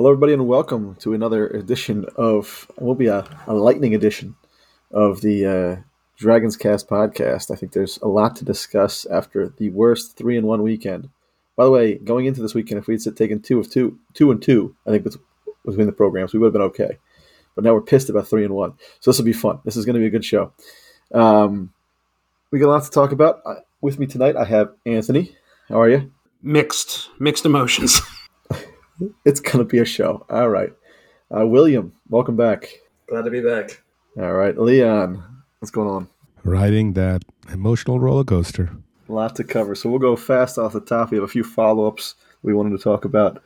Hello, everybody, and welcome to another edition of, will be a, a lightning edition of the uh, Dragons Cast podcast. I think there's a lot to discuss after the worst three and one weekend. By the way, going into this weekend, if we'd taken two of two, two and two, I think between the programs, we would have been okay. But now we're pissed about three and one, so this will be fun. This is going to be a good show. Um, we got a lot to talk about. Uh, with me tonight, I have Anthony. How are you? Mixed, mixed emotions. it's going to be a show. All right. Uh, William, welcome back. Glad to be back. All right. Leon, what's going on? Riding that emotional roller coaster. A lot to cover. So we'll go fast off the top. We have a few follow ups we wanted to talk about.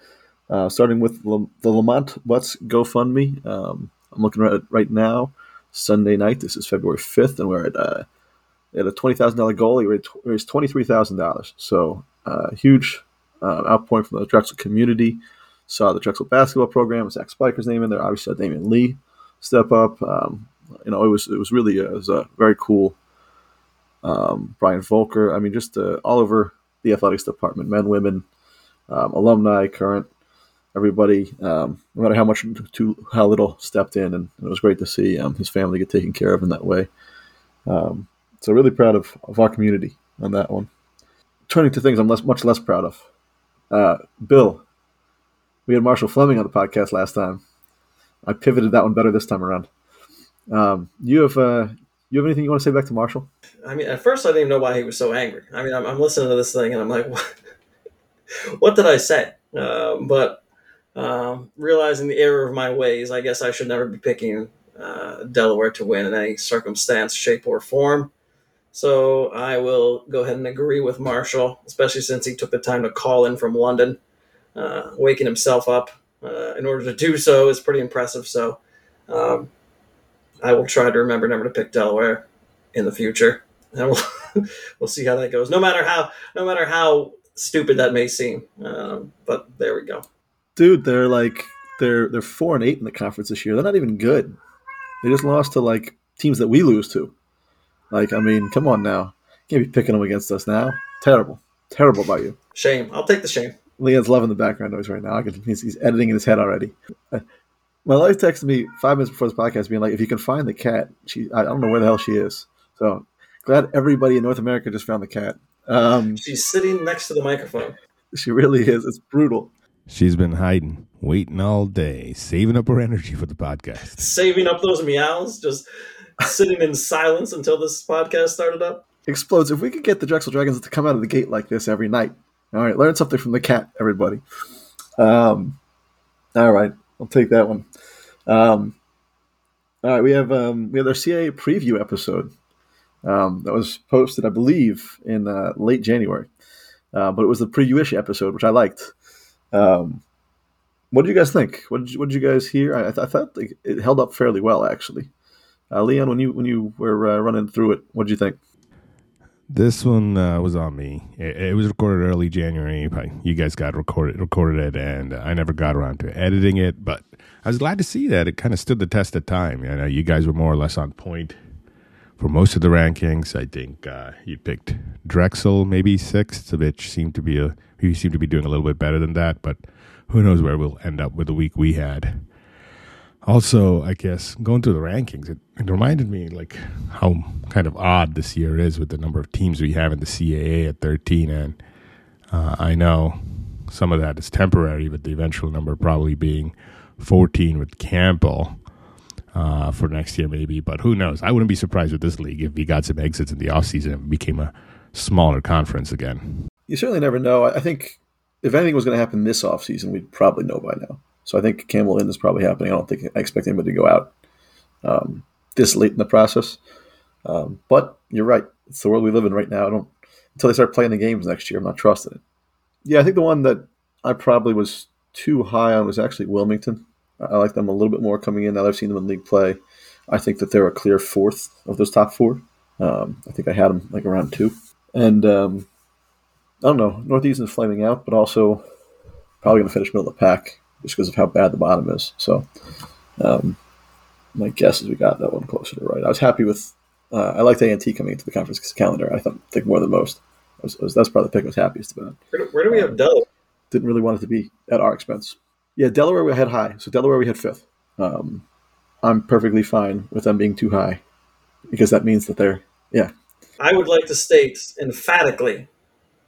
Uh, starting with the Lamont Butts GoFundMe. Um, I'm looking at it right now. Sunday night. This is February 5th, and we're at, uh, at a $20,000 goal. He raised $23,000. So, uh, huge uh, outpouring from the Drexel community saw the Drexel basketball program, Zach Spiker's name in there. Obviously, saw Damion Lee step up. Um, you know, it was it was really a, it was a very cool. Um, Brian Volker. I mean, just uh, all over the athletics department, men, women, um, alumni, current, everybody. Um, no matter how much to how little stepped in, and it was great to see um, his family get taken care of in that way. Um, so really proud of, of our community on that one. Turning to things I'm less, much less proud of. Uh, Bill, we had Marshall Fleming on the podcast last time. I pivoted that one better this time around. Um, you have uh, you have anything you want to say back to Marshall? I mean, at first I didn't even know why he was so angry. I mean, I'm, I'm listening to this thing and I'm like, what, what did I say? Uh, but um, realizing the error of my ways, I guess I should never be picking uh, Delaware to win in any circumstance, shape, or form. So I will go ahead and agree with Marshall, especially since he took the time to call in from London uh, waking himself up uh, in order to do so is pretty impressive. So um, I will try to remember never to pick Delaware in the future, and we'll we'll see how that goes. No matter how no matter how stupid that may seem, um, but there we go. Dude, they're like they're they're four and eight in the conference this year. They're not even good. They just lost to like teams that we lose to. Like, I mean, come on now. You can't be picking them against us now. Terrible. Terrible about you. Shame. I'll take the shame. Leon's loving the background noise right now. I can, he's, he's editing in his head already. Uh, my wife texted me five minutes before this podcast, being like, "If you can find the cat, she I don't know where the hell she is." So glad everybody in North America just found the cat. Um, She's sitting next to the microphone. She really is. It's brutal. She's been hiding, waiting all day, saving up her energy for the podcast, saving up those meows, just sitting in silence until this podcast started up. Explodes. If we could get the Drexel Dragons to come out of the gate like this every night, all right, learn something from the cat, everybody. Um, all right, I'll take that one. Um, all right, we have um, we have our CAA preview episode um, that was posted, I believe, in uh, late January, uh, but it was the preview-ish episode, which I liked. Um, what did you guys think? What did you, what did you guys hear? I, I thought it held up fairly well, actually. Uh, Leon, when you when you were uh, running through it, what did you think? This one uh, was on me. It, it, was recorded early January. You guys got recorded recorded it, and I never got around to editing it. But I was glad to see that it kind of stood the test of time. You know, you guys were more or less on point for most of the rankings. I think uh, you picked Drexel maybe sixth, which seemed to be a you seem to be doing a little bit better than that. But who knows where we'll end up with the week we had also, I guess going through the rankings, it, it, reminded me like how kind of odd this year is with the number of teams we have in the CAA at 13. And uh, I know some of that is temporary, but the eventual number probably being 14 with Campbell uh, for next year, maybe. But who knows? I wouldn't be surprised with this league if we got some exits in the offseason and became a smaller conference again. You certainly never know. I think if anything was going to happen this offseason, we'd probably know by now. So I think Campbell Inn is probably happening. I don't think I expect anybody to go out um, this late in the process. Um, but you're right. It's the world we live in right now. I don't until they start playing the games next year. I'm not trusting it. Yeah, I think the one that I probably was too high on was actually Wilmington. I like them a little bit more coming in now. That I've seen them in league play. I think that they're a clear fourth of those top four. Um, I think I had them like around two. And um, I don't know. Northeastern is flaming out, but also probably going to finish middle of the pack just because of how bad the bottom is. So, um, my guess is we got that one closer to right. I was happy with. Uh, I liked A&T coming into the conference calendar. I thought think more than most. I was, I was, that's probably the pick I was happiest about. Where, where do we have Dell? Didn't really want it to be at our expense. Yeah, Delaware we had high. So Delaware we had fifth. Um, I'm perfectly fine with them being too high because that means that they're yeah. I would like to state emphatically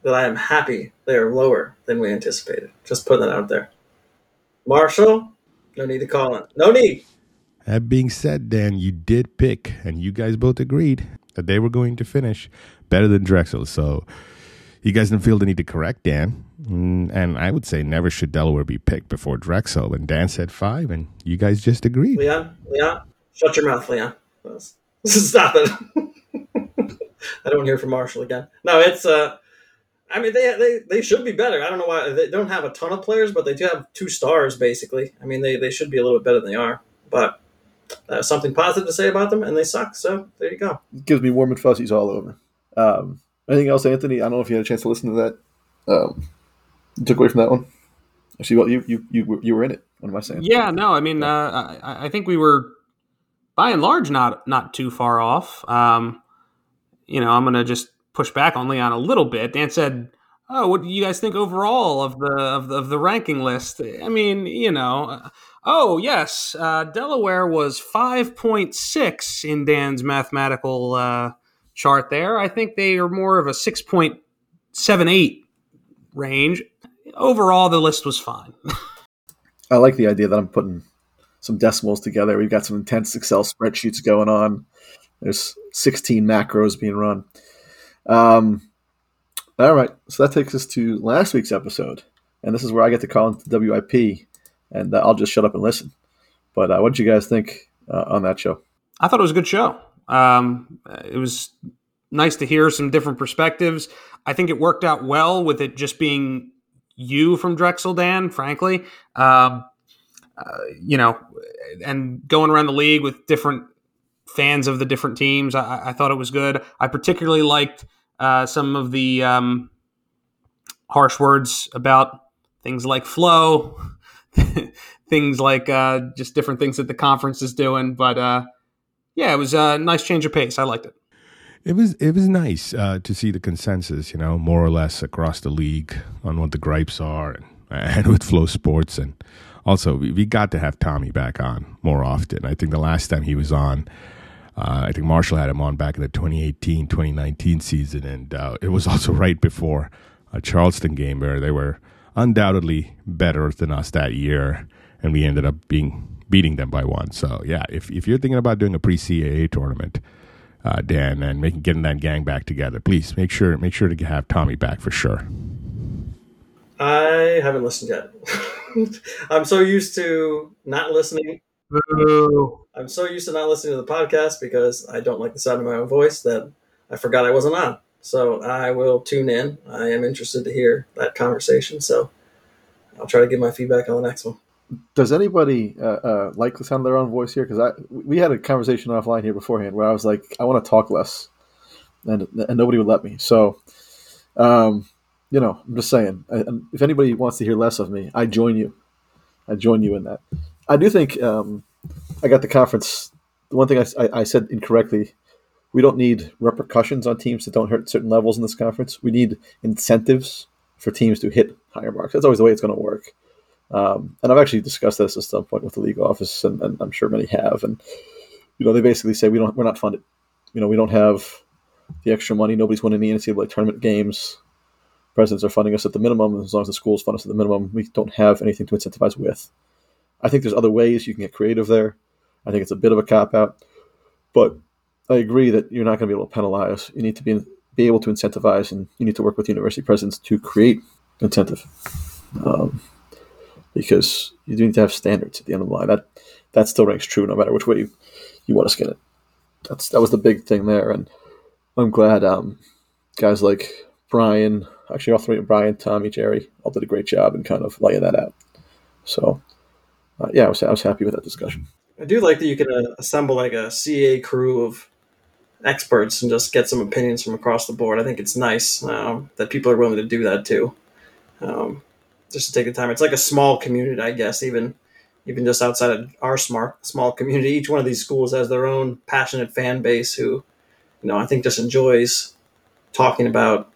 that I am happy they are lower than we anticipated. Just putting that out there. Marshall, no need to call in. No need. That being said, Dan, you did pick, and you guys both agreed that they were going to finish better than Drexel. So you guys didn't feel the need to correct Dan. Mm, and I would say never should Delaware be picked before Drexel. And Dan said five, and you guys just agreed. Leon, Leon, shut your mouth, Leon. Stop it. I don't hear from Marshall again. No, it's uh I mean they, they they should be better. I don't know why they don't have a ton of players, but they do have two stars basically. I mean they, they should be a little bit better than they are. But uh, something positive to say about them, and they suck. So there you go. It gives me warm and fuzzies all over. Um, anything else, Anthony? I don't know if you had a chance to listen to that. Um, took away from that one. Actually, well, you you you you were in it. What am I saying? Yeah, no, I mean, uh, I, I think we were by and large not not too far off. Um, you know, I'm going to just push back on Leon a little bit. Dan said, "Oh, what do you guys think overall of the of the, of the ranking list?" I mean, you know, oh yes, uh, Delaware was 5.6 in Dan's mathematical uh, chart. There, I think they are more of a 6.78 range. Overall, the list was fine. I like the idea that I'm putting some decimals together. We've got some intense Excel spreadsheets going on. There's 16 macros being run. Um, all right, so that takes us to last week's episode, and this is where I get to call into WIP, and uh, I'll just shut up and listen. But uh, what did you guys think uh, on that show? I thought it was a good show. Um, it was nice to hear some different perspectives. I think it worked out well with it just being you from Drexel, Dan. Frankly, um, uh, you know, and going around the league with different fans of the different teams. I, I thought it was good. I particularly liked uh, some of the um, harsh words about things like flow, things like uh, just different things that the conference is doing. But uh, yeah, it was a nice change of pace. I liked it. It was it was nice uh, to see the consensus, you know, more or less across the league on what the gripes are, and, and with Flow Sports, and also we, we got to have Tommy back on more often. I think the last time he was on, uh, I think Marshall had him on back in the 2018 2019 season, and uh, it was also right before a Charleston game where they were undoubtedly better than us that year, and we ended up being beating them by one. So yeah, if if you're thinking about doing a pre CAA tournament, uh, Dan, and making getting that gang back together, please make sure make sure to have Tommy back for sure. I haven't listened yet. I'm so used to not listening. Boo. I'm so used to not listening to the podcast because I don't like the sound of my own voice that I forgot I wasn't on. So I will tune in. I am interested to hear that conversation. So I'll try to give my feedback on the next one. Does anybody uh, uh, like the sound of their own voice here? Because I we had a conversation offline here beforehand where I was like, I want to talk less, and and nobody would let me. So, um, you know, I'm just saying, if anybody wants to hear less of me, I join you. I join you in that. I do think um, I got the conference. The one thing I, I, I, said incorrectly, we don't need repercussions on teams that don't hit certain levels in this conference. We need incentives for teams to hit higher marks. That's always the way it's going to work. Um, and I've actually discussed this at some point with the league office, and, and, I'm sure many have. And you know, they basically say we don't, we're not funded. You know, we don't have the extra money. Nobody's winning the NCAA tournament games. Presidents are funding us at the minimum. As long as the schools fund us at the minimum, we don't have anything to incentivize with. I think there's other ways you can get creative there. I think it's a bit of a cop out, but I agree that you're not going to be able to penalize. You need to be be able to incentivize, and you need to work with university presidents to create incentive, um, because you do need to have standards at the end of the line. That that still rings true no matter which way you, you want to skin it. That's that was the big thing there, and I'm glad um, guys like Brian, actually all three, Brian, Tommy, Jerry, all did a great job in kind of laying that out. So uh, yeah, I was, I was happy with that discussion. I do like that you can uh, assemble like a CA crew of experts and just get some opinions from across the board. I think it's nice um, that people are willing to do that too. Um, just to take the time. It's like a small community, I guess, even even just outside of our smart small community. Each one of these schools has their own passionate fan base who, you know, I think just enjoys talking about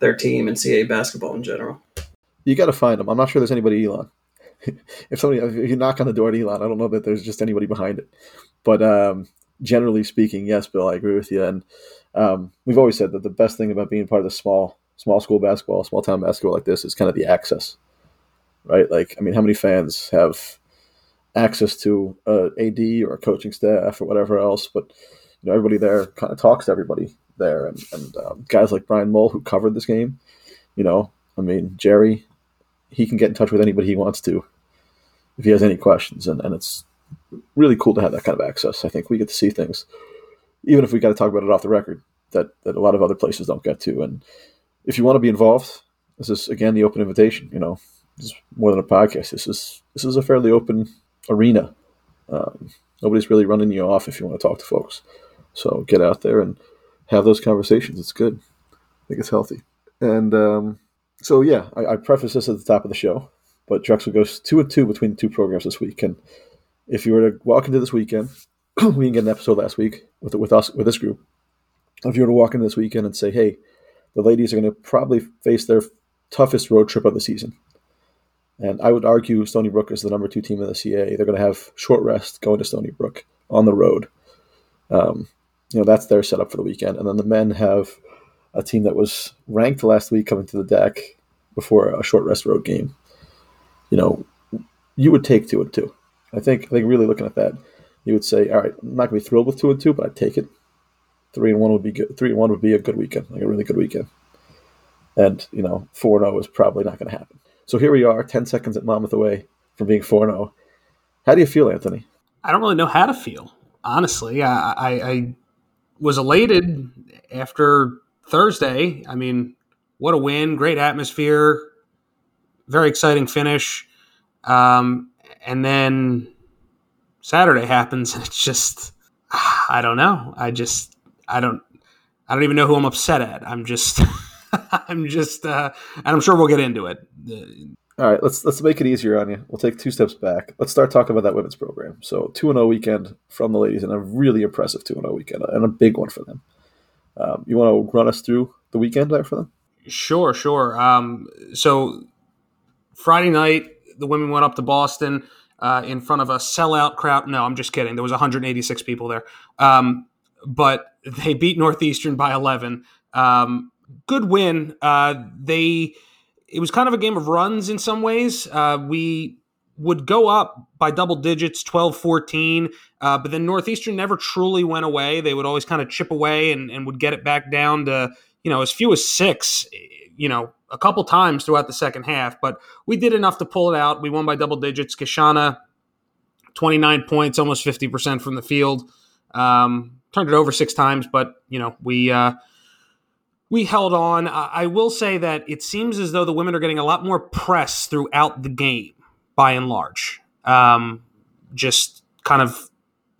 their team and CA basketball in general. You got to find them. I'm not sure there's anybody Elon. if somebody if you knock on the door at Elon, I don't know that there's just anybody behind it. But um, generally speaking, yes, Bill, I agree with you. And um, we've always said that the best thing about being part of the small small school basketball, small town basketball like this is kind of the access, right? Like, I mean, how many fans have access to a AD or a coaching staff or whatever else? But you know, everybody there kind of talks to everybody there, and, and um, guys like Brian Mull who covered this game, you know, I mean, Jerry, he can get in touch with anybody he wants to if he has any questions, and, and it's really cool to have that kind of access. I think we get to see things, even if we got to talk about it off the record, that that a lot of other places don't get to. And if you want to be involved, this is again the open invitation. You know, this is more than a podcast. This is this is a fairly open arena. Um, nobody's really running you off if you want to talk to folks. So get out there and have those conversations. It's good. I think it's healthy. And um, so yeah, I, I preface this at the top of the show, but Drexel goes two and two between the two programs this week, and if you were to walk into this weekend, we didn't get an episode last week with with us with this group. If you were to walk into this weekend and say, "Hey, the ladies are going to probably face their toughest road trip of the season," and I would argue Stony Brook is the number two team in the CA. They're going to have short rest going to Stony Brook on the road. Um, you know that's their setup for the weekend, and then the men have a team that was ranked last week coming to the deck before a short rest road game. You know, you would take two and two. I think I think really looking at that, you would say, all right, I'm not gonna be thrilled with two and two, but I'd take it. Three and one would be good. Three and one would be a good weekend, like a really good weekend. And you know, four and zero is probably not going to happen. So here we are, ten seconds at Monmouth away from being four and zero. How do you feel, Anthony? I don't really know how to feel, honestly. I, I, I was elated after Thursday. I mean, what a win! Great atmosphere, very exciting finish. Um, and then Saturday happens, and it's just I don't know. I just I don't I don't even know who I'm upset at. I'm just I'm just uh, and I'm sure we'll get into it. All right, let's let's make it easier on you. We'll take two steps back. Let's start talking about that women's program. So two and zero weekend from the ladies, and a really impressive two and zero weekend, and a big one for them. Um, you want to run us through the weekend there for them? Sure, sure. Um, so Friday night, the women went up to Boston uh, in front of a sellout crowd. No, I'm just kidding. There was 186 people there, um, but they beat Northeastern by 11. Um, good win. Uh, they it was kind of a game of runs in some ways. Uh, we would go up by double digits 12 14 uh, but then northeastern never truly went away they would always kind of chip away and, and would get it back down to you know as few as six you know a couple times throughout the second half, but we did enough to pull it out. We won by double digits. Keishana, 29 points, almost 50% from the field. Um, turned it over six times, but you know we uh, we held on. I will say that it seems as though the women are getting a lot more press throughout the game, by and large. Um, just kind of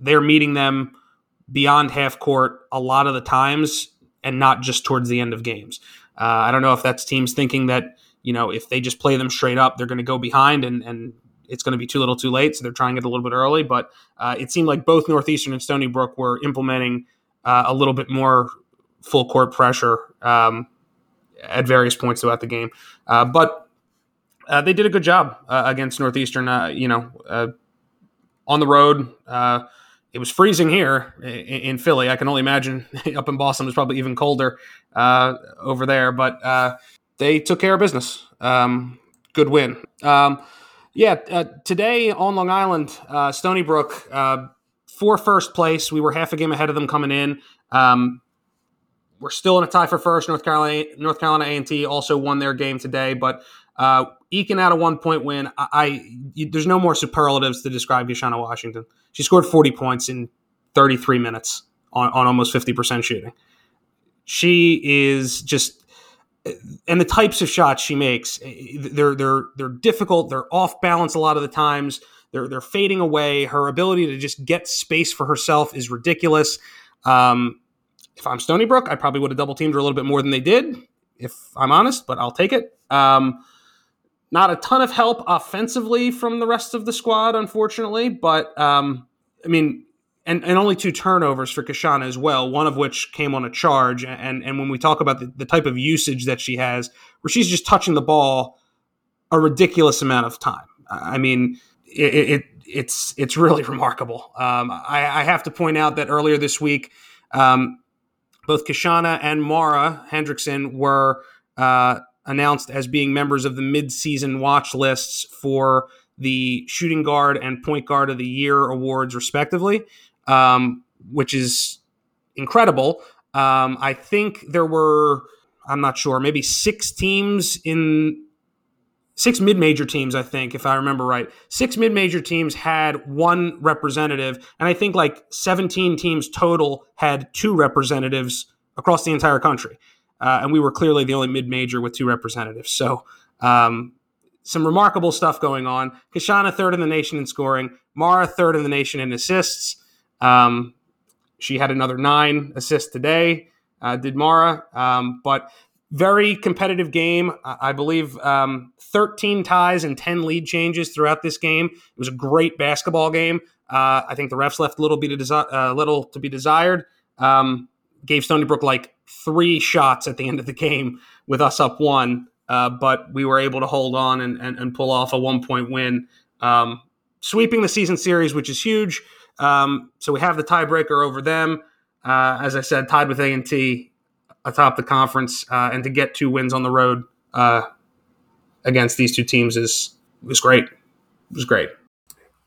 they're meeting them beyond half court a lot of the times, and not just towards the end of games. Uh, I don't know if that's teams thinking that you know if they just play them straight up, they're going to go behind and and it's going to be too little, too late. So they're trying it a little bit early. But uh, it seemed like both Northeastern and Stony Brook were implementing uh, a little bit more full court pressure um, at various points throughout the game. Uh, but uh, they did a good job uh, against Northeastern. you know, on the road it was freezing here in, Philly. I can only imagine up in Boston was probably even colder uh, over there, but uh, they took care of business. Um, good win. Um, yeah, uh, today on Long Island, uh, Stony Brook uh, for first place. We were half a game ahead of them coming in. Um, we're still in a tie for first. North Carolina, North Carolina A and T also won their game today, but uh, eking out a one point win. I, I you, there's no more superlatives to describe Keishana Washington. She scored 40 points in 33 minutes on, on almost 50% shooting. She is just and the types of shots she makes they're they're they're difficult they're off balance a lot of the times they're they're fading away her ability to just get space for herself is ridiculous um, if i'm stony brook i probably would have double teamed her a little bit more than they did if i'm honest but i'll take it um, not a ton of help offensively from the rest of the squad, unfortunately, but um, I mean, and, and only two turnovers for Keishana as well, one of which came on a charge. And and when we talk about the, the type of usage that she has, where she's just touching the ball a ridiculous amount of time. I mean, it, it it's it's really remarkable. Um, I, I, have to point out that earlier this week, um, both Keishana and Maura Hendrixson were uh, announced as being members of the mid-season watch lists for the shooting guard and point guard of the year awards, respectively, um, which is incredible. Um, I think there were, I'm not sure, maybe six teams in six mid-major teams i think if i remember right. Six mid-major teams had one representative and i think like 17 teams total had two representatives across the entire country. Uh, and we were clearly the only mid-major with two representatives. So um, some remarkable stuff going on keishana third in the nation in scoring maura third in the nation in assists um, she had another nine assists today uh, did maura um, but very competitive game. I believe um, 13 ties and 10 lead changes throughout this game. It was a great basketball game. Uh, I think the refs left a little, of desi- uh, little to be desired. Um, gave Stony Brook like three shots at the end of the game with us up one, uh, but we were able to hold on and, and, and pull off a one point win, um, sweeping the season series, which is huge. Um, so we have the tiebreaker over them. Uh, as I said, tied with A and T atop the conference, uh, and to get two wins on the road uh, against these two teams is was great. It was great.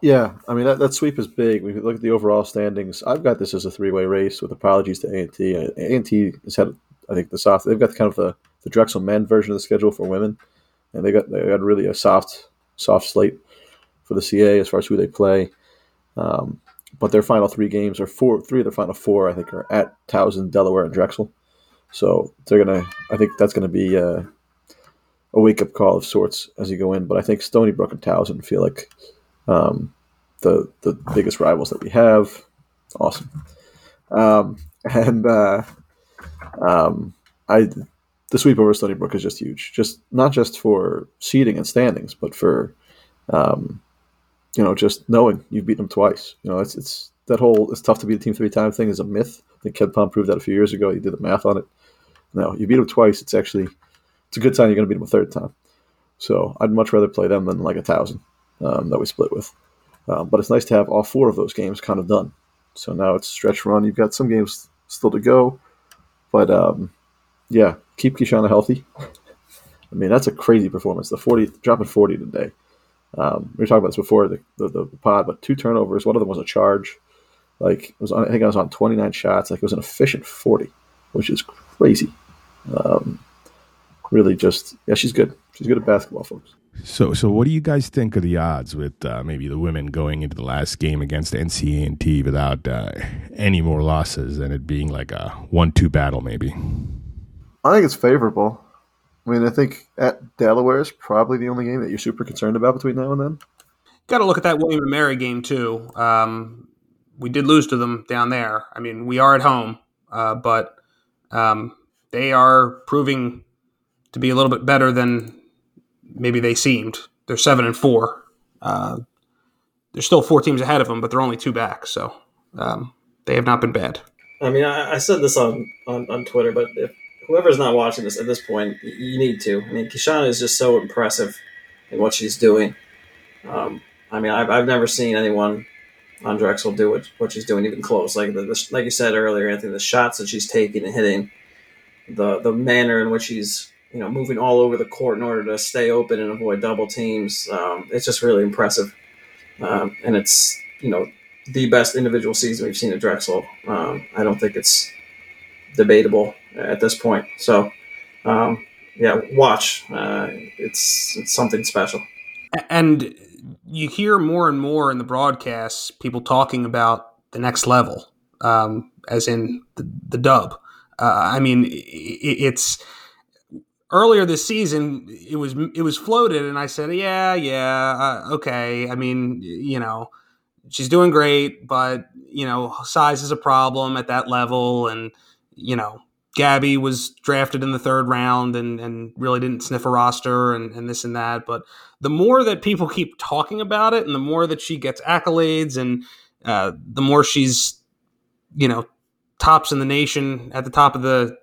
Yeah, I mean that, that sweep is big. We look at the overall standings. I've got this as a three way race. With apologies to A and T. A and T has had, I think, the soft. They've got kind of the, the Drexel men version of the schedule for women, and they got they got really a soft soft slate for the CA as far as who they play. Um, but their final three games are four. Three of their final four, I think, are at Towson, Delaware, and Drexel. So they're gonna. I think that's gonna be uh, a wake up call of sorts as you go in. But I think Stony Brook and Towson feel like um, the the biggest rivals that we have. Awesome. Um, and uh, um, I the sweep over Stony Brook is just huge. Just not just for seeding and standings, but for um, you know just knowing you've beaten them twice. You know, it's it's that whole it's tough to beat a team three times thing is a myth. I think KenPom proved that a few years ago. He did the math on it. No, you beat them twice. It's actually it's a good sign you're going to beat them a third time. So I'd much rather play them than like a Towson um, that we split with. Um, but it's nice to have all four of those games kind of done. So now it's stretch run. You've got some games still to go, but um, yeah, keep Keishana healthy. I mean, that's a crazy performance. The forty dropping forty today. Um, we were talking about this before the, the, the pod, but two turnovers. One of them was a charge. Like it was, on, I think I was on twenty nine shots. Like it was an efficient forty, which is crazy. Um, really, just yeah, she's good. She's good at basketball, folks. So, so what do you guys think of the odds with uh, maybe the women going into the last game against NCA and T without uh, any more losses and it being like a one-two battle, maybe? I think it's favorable. I mean, I think at Delaware is probably the only game that you're super concerned about between now and then. Got to look at that William and Mary game too. Um, we did lose to them down there. I mean, we are at home, uh, but um, they are proving to be a little bit better than maybe they seemed. They're seven and four. Uh, there's still four teams ahead of them, but they're only two back, so um, they have not been bad. I mean, I, I said this on, on, on Twitter, but if whoever's not watching this at this point, you need to. I mean, Keishana is just so impressive in what she's doing. Um, I mean, I've, I've never seen anyone on Drexel do what, what she's doing even close. Like the, the, like you said earlier, Anthony, the shots that she's taking and hitting, the the manner in which she's you know moving all over the court in order to stay open and avoid double teams. Um, it's just really impressive, um, and it's you know the best individual season we've seen at Drexel. Um, I don't think it's debatable at this point. So um, yeah, watch. Uh, it's it's something special. And you hear more and more in the broadcasts people talking about the next level, um, as in the, the dub. Uh, I mean, it, it's earlier this season. It was it was floated, and I said, yeah, yeah, uh, okay. I mean, you know, she's doing great, but you know, size is a problem at that level, and you know, Gabby was drafted in the third round and, and really didn't sniff a roster and, and this and that. But the more that people keep talking about it and the more that she gets accolades and uh, the more she's, you know, tops in the nation at the top of the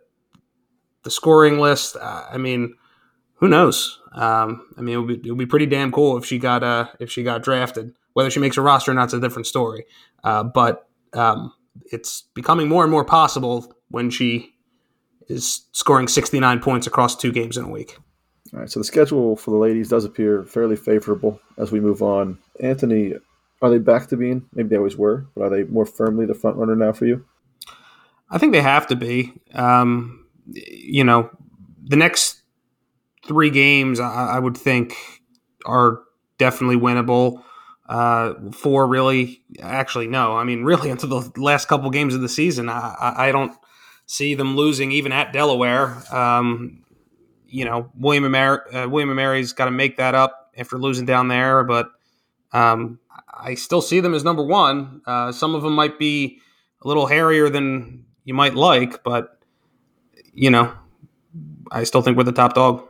the scoring list. Uh, I mean, who knows? Um, I mean, it would, be, it would be pretty damn cool if she got uh, if she got drafted. Whether she makes a roster or not is a different story. Uh, but um, it's becoming more and more possible when she is scoring 69 points across two games in a week. All right, so the schedule for the ladies does appear fairly favorable as we move on. Anthony, are they back to being? Maybe they always were, but are they more firmly the front runner now for you? I think they have to be. Um, you know, the next three games, I, I would think, are definitely winnable. Uh, four really, actually, no. I mean, really, until the last couple games of the season, I, I, I don't see them losing even at Delaware. Um, you know, William and Mary, uh, William and Mary's got to make that up after losing down there, but um, I still see them as number one. Uh, some of them might be a little hairier than you might like, but you know, I still think we're the top dog.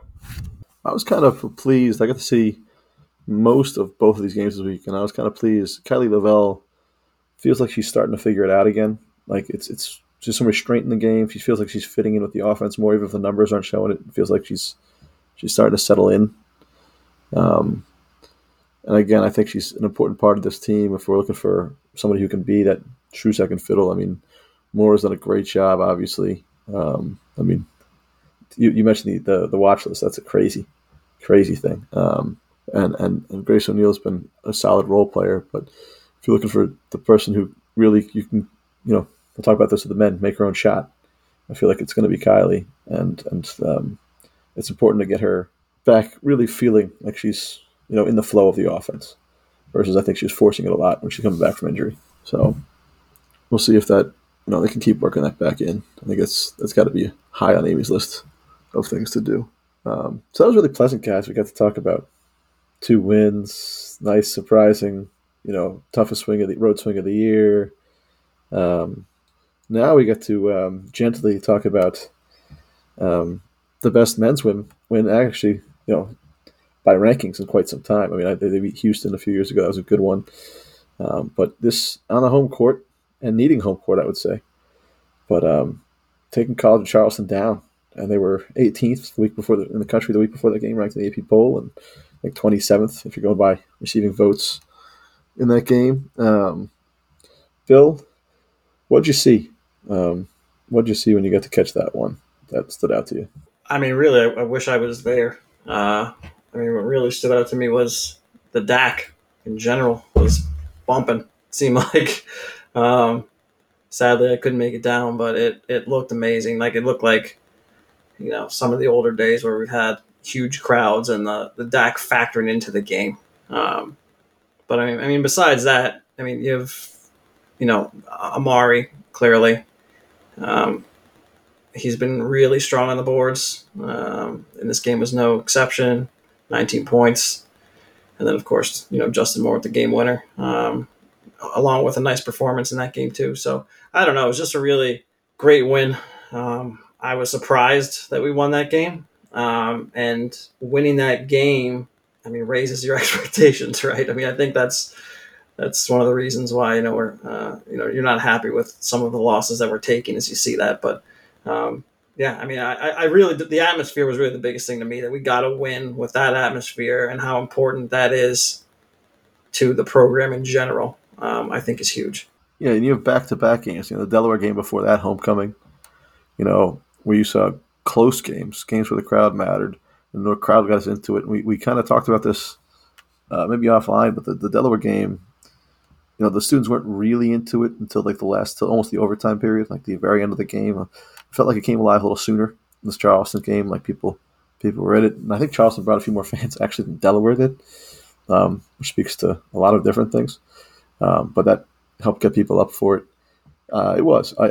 I was kind of pleased. I got to see most of both of these games this week, and I was kind of pleased. Kylie Lavelle feels like she's starting to figure it out again. Like it's it's just some restraint in the game. She feels like she's fitting in with the offense more, even if the numbers aren't showing it. Feels like she's she's starting to settle in. Um, and again, I think she's an important part of this team. If we're looking for somebody who can be that true second fiddle, I mean, Maura's done a great job. Obviously, um, I mean, you, you mentioned the, the, the watch list. That's a crazy, crazy thing. Um, and, and and Grace O'Neal's been a solid role player, but if you're looking for the person who really you can, you know, we'll talk about this with the men, make her own shot. I feel like it's going to be Kylie, and and um, it's important to get her back, really feeling like she's you know in the flow of the offense. Versus, I think she was forcing it a lot when she's coming back from injury. So we'll see if that you know they can keep working that back in. I think it's that's got to be high on Amy's list of things to do. Um, so that was really pleasant, guys. We got to talk about two wins, nice, surprising, you know, toughest swing of the road swing of the year. Um, now we get to um, gently talk about um, the best men's win win actually, you know, by rankings in quite some time. I mean, I, they beat Houston a few years ago. That was a good one. Um, but this on a home court and needing home court, I would say. But um, taking College of Charleston down, and they were 18th the week before the, in the country the week before that game, ranked in the AP poll, and like 27th if you're going by receiving votes in that game. Um, Bill, what'd you see? Um, what did you see when you got to catch that one that stood out to you? I mean, really, I, I wish I was there. Uh, I mean, what really stood out to me was the DAC in general was bumping. It seemed like, um, sadly, I couldn't make it down, but it it looked amazing. Like it looked like, you know, some of the older days where we've had huge crowds and the the DAC factoring into the game. Um, but I mean, I mean, besides that, I mean, you have, you know, Amari clearly. Um, he's been really strong on the boards, um, and this game was no exception. 19 points, and then of course, you know, Justin Moore with the game winner, um, along with a nice performance in that game too. So I don't know, it was just a really great win. Um, I was surprised that we won that game, um, and winning that game, I mean, raises your expectations, right? I mean, I think that's that's one of the reasons why you know we're uh, you know you're not happy with some of the losses that we're taking as you see that. But um, yeah, I mean, I, I really the atmosphere was really the biggest thing to me that we got to win with that atmosphere and how important that is to the program in general. Um, I think is huge. Yeah, and you have back to back games. You know, the Delaware game before that, homecoming. You know, where you saw close games, games where the crowd mattered, and the crowd got us into it. And we we kind of talked about this uh, maybe offline, but the, the Delaware game you know the students weren't really into it until like the last till almost the overtime period like the very end of the game. I felt like it came alive a little sooner in this charleston game like people people were in it. And i think charleston brought a few more fans actually than delaware did um, which speaks to a lot of different things. Um, but that helped get people up for it. Uh, it was. I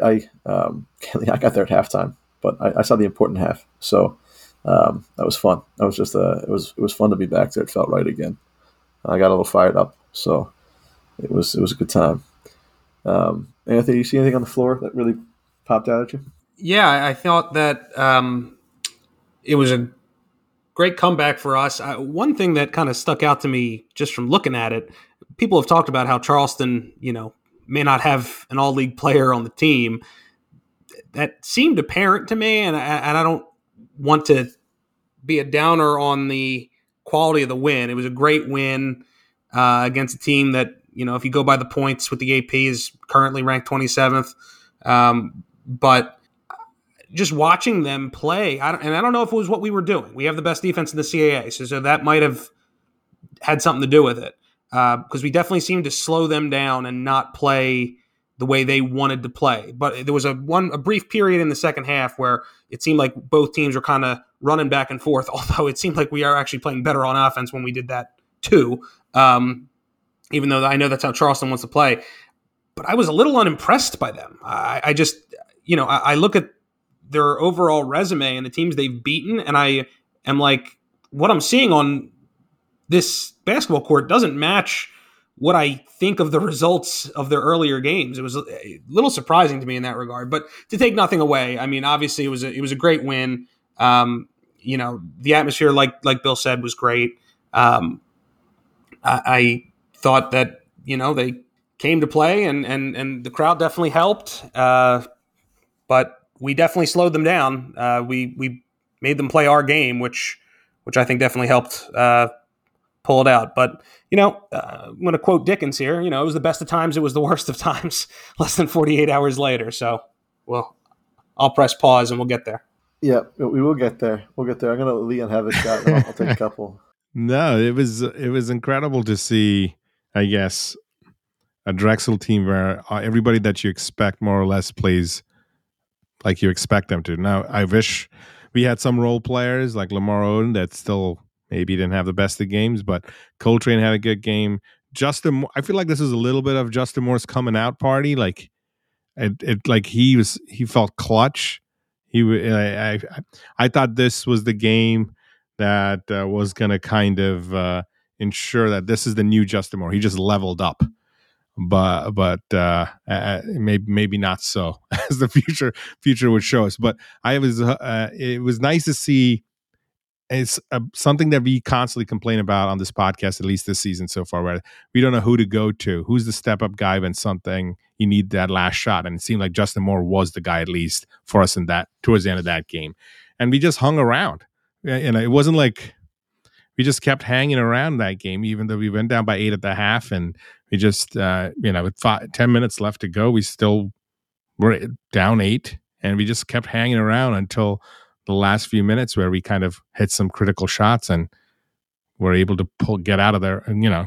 I, um, I got there at halftime but I, I saw the important half. So um, that was fun. That was just uh, it was it was fun to be back there. It felt right again. I got a little fired up. So it was it was a good time. Um, Anthony, you see anything on the floor that really popped out at you? Yeah, I thought that um, it was a great comeback for us. I, one thing that kind of stuck out to me just from looking at it, people have talked about how Charleston, you know, may not have an all league player on the team. That seemed apparent to me, and I, and I don't want to be a downer on the quality of the win. It was a great win uh, against a team that you know, if you go by the points with the AP, is currently ranked 27th. Um, but just watching them play, I and I don't know if it was what we were doing. We have the best defense in the CAA, so, so that might have had something to do with it because uh, we definitely seemed to slow them down and not play the way they wanted to play. But there was a one a brief period in the second half where it seemed like both teams were kind of running back and forth. Although it seemed like we are actually playing better on offense when we did that too. Um, even though I know that's how Charleston wants to play, but I was a little unimpressed by them. I, I just, you know, I, I look at their overall resume and the teams they've beaten, and I am like, what I'm seeing on this basketball court doesn't match what I think of the results of their earlier games. It was a little surprising to me in that regard. But to take nothing away, I mean, obviously it was a, it was a great win. Um, you know, the atmosphere, like like Bill said, was great. Um, I, I, thought that you know they came to play, and and and the crowd definitely helped. Uh, but we definitely slowed them down. Uh, we we made them play our game, which which I think definitely helped uh, pull it out. But you know, uh, I'm going to quote Dickens here. You know, it was the best of times. It was the worst of times. Less than 48 hours later. So, well, I'll press pause and we'll get there. Yeah, we will get there. We'll get there. I'm going to let Leon have a shot. I'll, I'll take a couple. No, it was it was incredible to see. I guess a Drexel team where uh, everybody that you expect more or less plays like you expect them to. Now, I wish we had some role players like Lamar Oden that still maybe didn't have the best of games, but Coltrane had a good game. Justin, I feel like this is a little bit of Justin Moore's coming out party. Like it, it like he was, he felt clutch. He, I, I, I thought this was the game that uh, was going to kind of uh, ensure that this is the new Justin Moore. He just leveled up, but but uh, uh, maybe maybe not so as the future future would show us. But I was uh, it was nice to see it's a, something that we constantly complain about on this podcast, at least this season so far, where we don't know who to go to. Who's the step up guy when something you need that last shot? And it seemed like Justin Moore was the guy, at least for us in that towards the end of that game. And we just hung around. And it wasn't like we just kept hanging around that game, even though we went down by eight at the half. And we just, uh, you know, with five, 10 minutes left to go, we still were down eight. And we just kept hanging around until the last few minutes where we kind of hit some critical shots and were able to pull get out of there and you know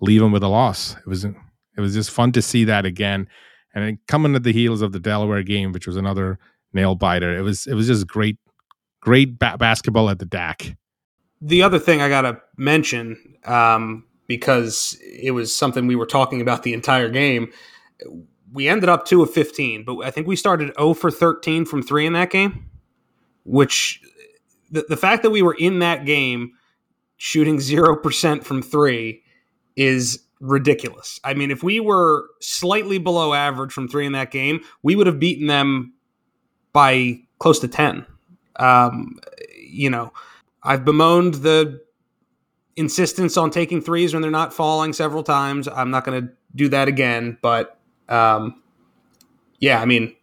leave them with a loss. It was it was just fun to see that again, and coming at the heels of the Delaware game, which was another nail biter. It was it was just great great ba- basketball at the DAC. The other thing I gotta mention um, because it was something we were talking about the entire game. We ended up two of fifteen, but I think we started zero for thirteen from three in that game which the, the fact that we were in that game shooting 0% from three is ridiculous. I mean, if we were slightly below average from three in that game, we would have beaten them by close to 10. Um, you know, I've bemoaned the insistence on taking threes when they're not falling several times. I'm not going to do that again, but um, yeah, I mean,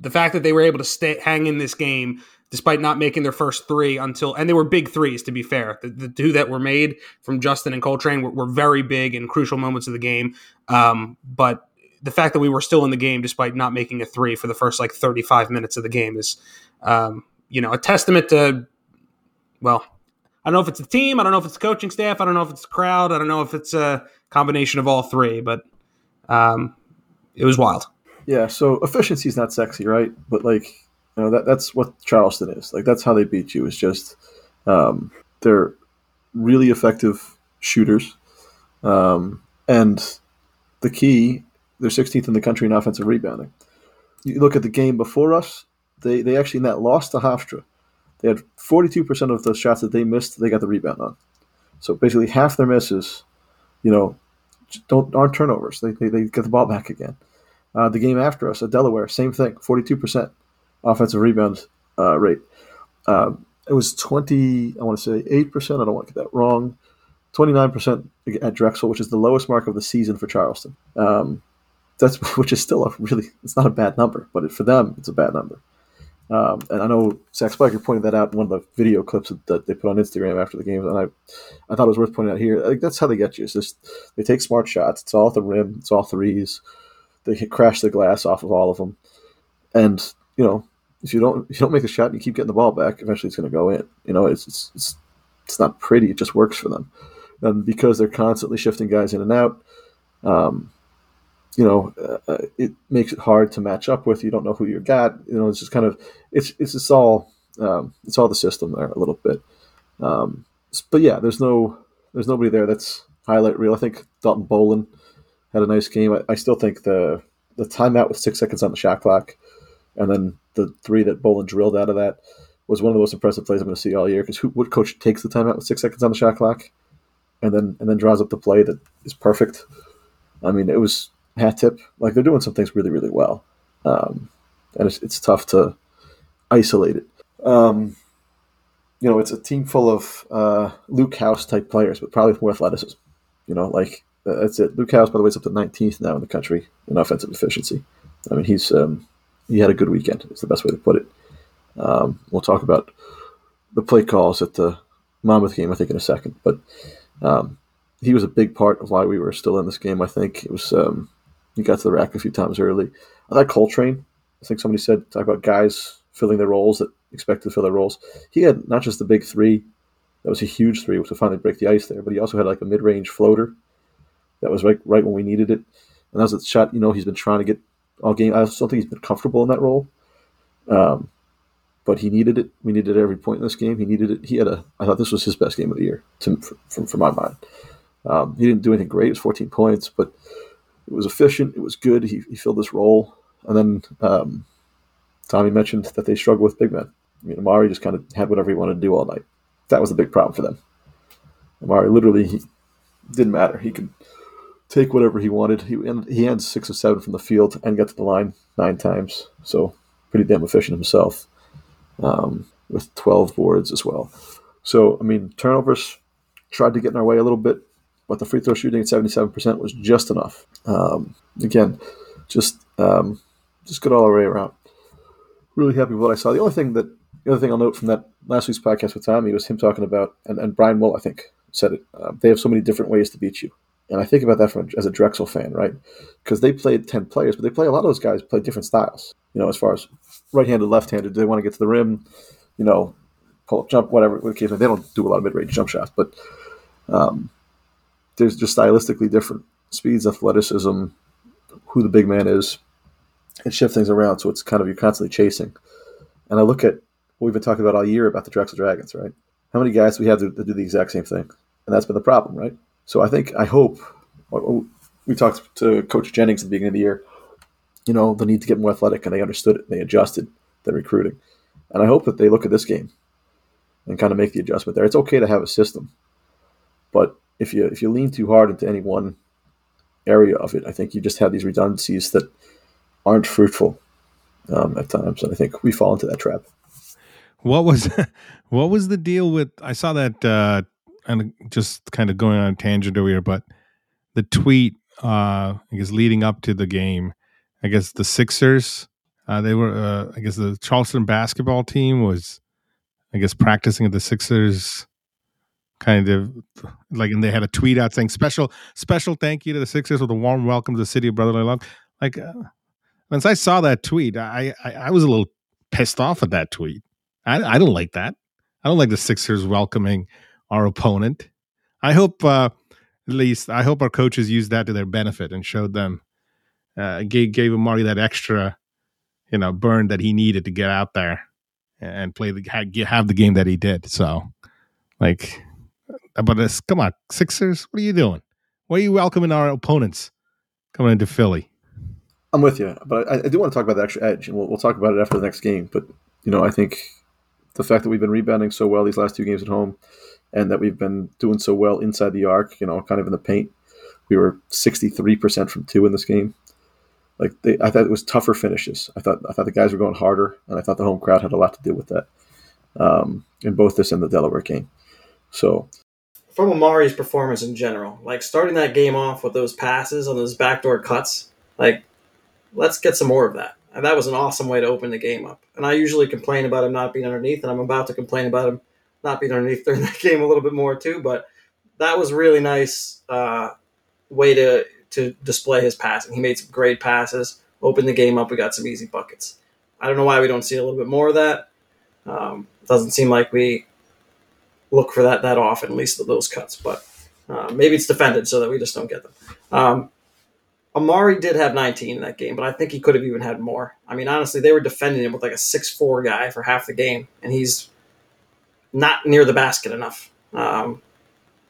the fact that they were able to stay hang in this game despite not making their first three until, and they were big threes, to be fair. The, the two that were made from Justin and Coltrane were, were very big in crucial moments of the game. Um, but the fact that we were still in the game despite not making a three for the first like 35 minutes of the game is, um, you know, a testament to, well, I don't know if it's the team. I don't know if it's the coaching staff. I don't know if it's the crowd. I don't know if it's a combination of all three, but um, it was wild. Yeah. So efficiency is not sexy, right? But like you know that that's what Charleston is. Like that's how they beat you. Is just um, they're really effective shooters, um, and the key they're 16th in the country in offensive rebounding. You look at the game before us; they they actually that lost to Hofstra. They had 42% of the shots that they missed, they got the rebound on. So basically, half their misses, you know, don't aren't turnovers. They, they, they get the ball back again. Uh, the game after us at Delaware, same thing, 42% offensive rebound uh, rate. Uh, it was 20, I want to say 8%. I don't want to get that wrong. 29% at Drexel, which is the lowest mark of the season for Charleston. Um, that's which is still a really it's not a bad number, but it, for them it's a bad number. Um, and I know Zach Spiker pointed that out in one of the video clips that they put on Instagram after the game, and I, I thought it was worth pointing out here. That's how they get you. It's just they take smart shots. It's all at the rim. It's all threes. They crash the glass off of all of them, and you know if you don't if you don't make a shot and you keep getting the ball back, eventually it's going to go in. You know, it's, it's it's it's not pretty. It just works for them, and because they're constantly shifting guys in and out. Um, you know, uh, it makes it hard to match up with. You don't know who you got. You know, it's just kind of it's it's just all um, it's all the system there a little bit. Um, but yeah, there's no there's nobody there that's highlight reel. I think Dalton Bolon had a nice game. I, I still think the the timeout with six seconds on the shot clock, and then the three that Bolon drilled out of that was one of the most impressive plays I'm going to see all year. Because who what coach takes the timeout with six seconds on the shot clock, and then and then draws up the play that is perfect. I mean, it was hat tip. Like they're doing some things really, really well, um, and it's, it's tough to isolate it. Um, you know, it's a team full of uh, Luke House type players, but probably with more athleticism. You know, like uh, that's it. Luke House, by the way, is up to 19th now in the country in offensive efficiency. I mean, he's um, he had a good weekend. It's the best way to put it. Um, we'll talk about the play calls at the Monmouth game, I think, in a second. But um, he was a big part of why we were still in this game. I think it was um, he got to the rack a few times early. I thought Coltrane. I think somebody said talk about guys filling their roles that expected to fill their roles. He had not just the big three, that was a huge three which to finally break the ice there, but he also had like a mid range floater that was right right when we needed it. And that was a shot, you know, he's been trying to get all game. I don't think he's been comfortable in that role. Um, but he needed it. We needed it every point in this game. He needed it. He had a. I thought this was his best game of the year, to, for, my mind. Um, he didn't do anything great. It was 14 points, but it was efficient. It was good. He, he filled this role. And then um, Tommy mentioned that they struggle with big men. I mean, Amari just kind of had whatever he wanted to do all night. That was the big problem for them. Amari literally he didn't matter. He could take whatever he wanted. He he had six or seven from the field and got to the line nine times. So pretty damn efficient himself. Um, with 12 boards as well. So I mean, turnovers tried to get in our way a little bit but the free throw shooting at 77% was just enough. Um, again, just um, just good all the way around. Really happy with what I saw. The only thing that the other thing I'll note from that last week's podcast with Tommy was him talking about, and, and Brian Wool, I think, said it. Uh, they have so many different ways to beat you, and I think about that from as a Drexel fan, right? Because they played ten players, but they play a lot of those guys play different styles. You know, as far as right-handed, left-handed, do they want to get to the rim? You know, pull up, jump, whatever. They don't do a lot of mid-range jump shots, but um, there's just stylistically different speeds, athleticism, who the big man is, and shift things around. So it's kind of you're constantly chasing. And I look at what we've been talking about all year about the Drexel Dragons, right? How many guys we have to, to do the exact same thing? And that's been the problem, right? So I think I hope oh, oh, we talked to Coach Jennings at the beginning of the year. You know the need to get more athletic, and they understood it. And they adjusted their recruiting, and I hope that they look at this game and kind of make the adjustment there. It's okay to have a system, but if you if you lean too hard into any one area of it, I think you just have these redundancies that aren't fruitful um, at times, and I think we fall into that trap. What was what was the deal with? I saw that uh, and just kind of going on a tangent over here, but the tweet uh, I guess leading up to the game, I guess the Sixers, uh, they were uh, I guess the Charleston basketball team was I guess practicing at the Sixers kind of like and they had a tweet out saying special special thank you to the Sixers with a warm welcome to the city of brotherly love. Like uh, once I saw that tweet, I, I, I was a little pissed off at that tweet. I I don't like that. I don't like the Sixers welcoming our opponent. I hope uh, at least I hope our coaches used that to their benefit and showed them uh, gave gave Amari that extra you know burn that he needed to get out there and play the have the game that he did. So like about this. Come on, Sixers, what are you doing? Why are you welcoming our opponents coming into Philly? I'm with you, but I, I do want to talk about the extra edge, and we'll, we'll talk about it after the next game. But you know, I think the fact that we've been rebounding so well these last two games at home, and that we've been doing so well inside the arc, you know, kind of in the paint. We were 63% from two in this game. Like they, I thought it was tougher finishes. I thought I thought the guys were going harder, and I thought the home crowd had a lot to do with that um, in both this and the Delaware game. So from Amari's performance in general, like starting that game off with those passes on those backdoor cuts, like let's get some more of that. And that was an awesome way to open the game up. And I usually complain about him not being underneath, and I'm about to complain about him not being underneath during that game a little bit more too. But that was really nice uh, way to to display his passing. He made some great passes, opened the game up. We got some easy buckets. I don't know why we don't see a little bit more of that. Um, doesn't seem like we look for that that often, at least those cuts. But uh, maybe it's defended so that we just don't get them. Um, Amari did have 19 in that game, but I think he could have even had more. I mean, honestly, they were defending him with like a six-four guy for half the game, and he's not near the basket enough. Um,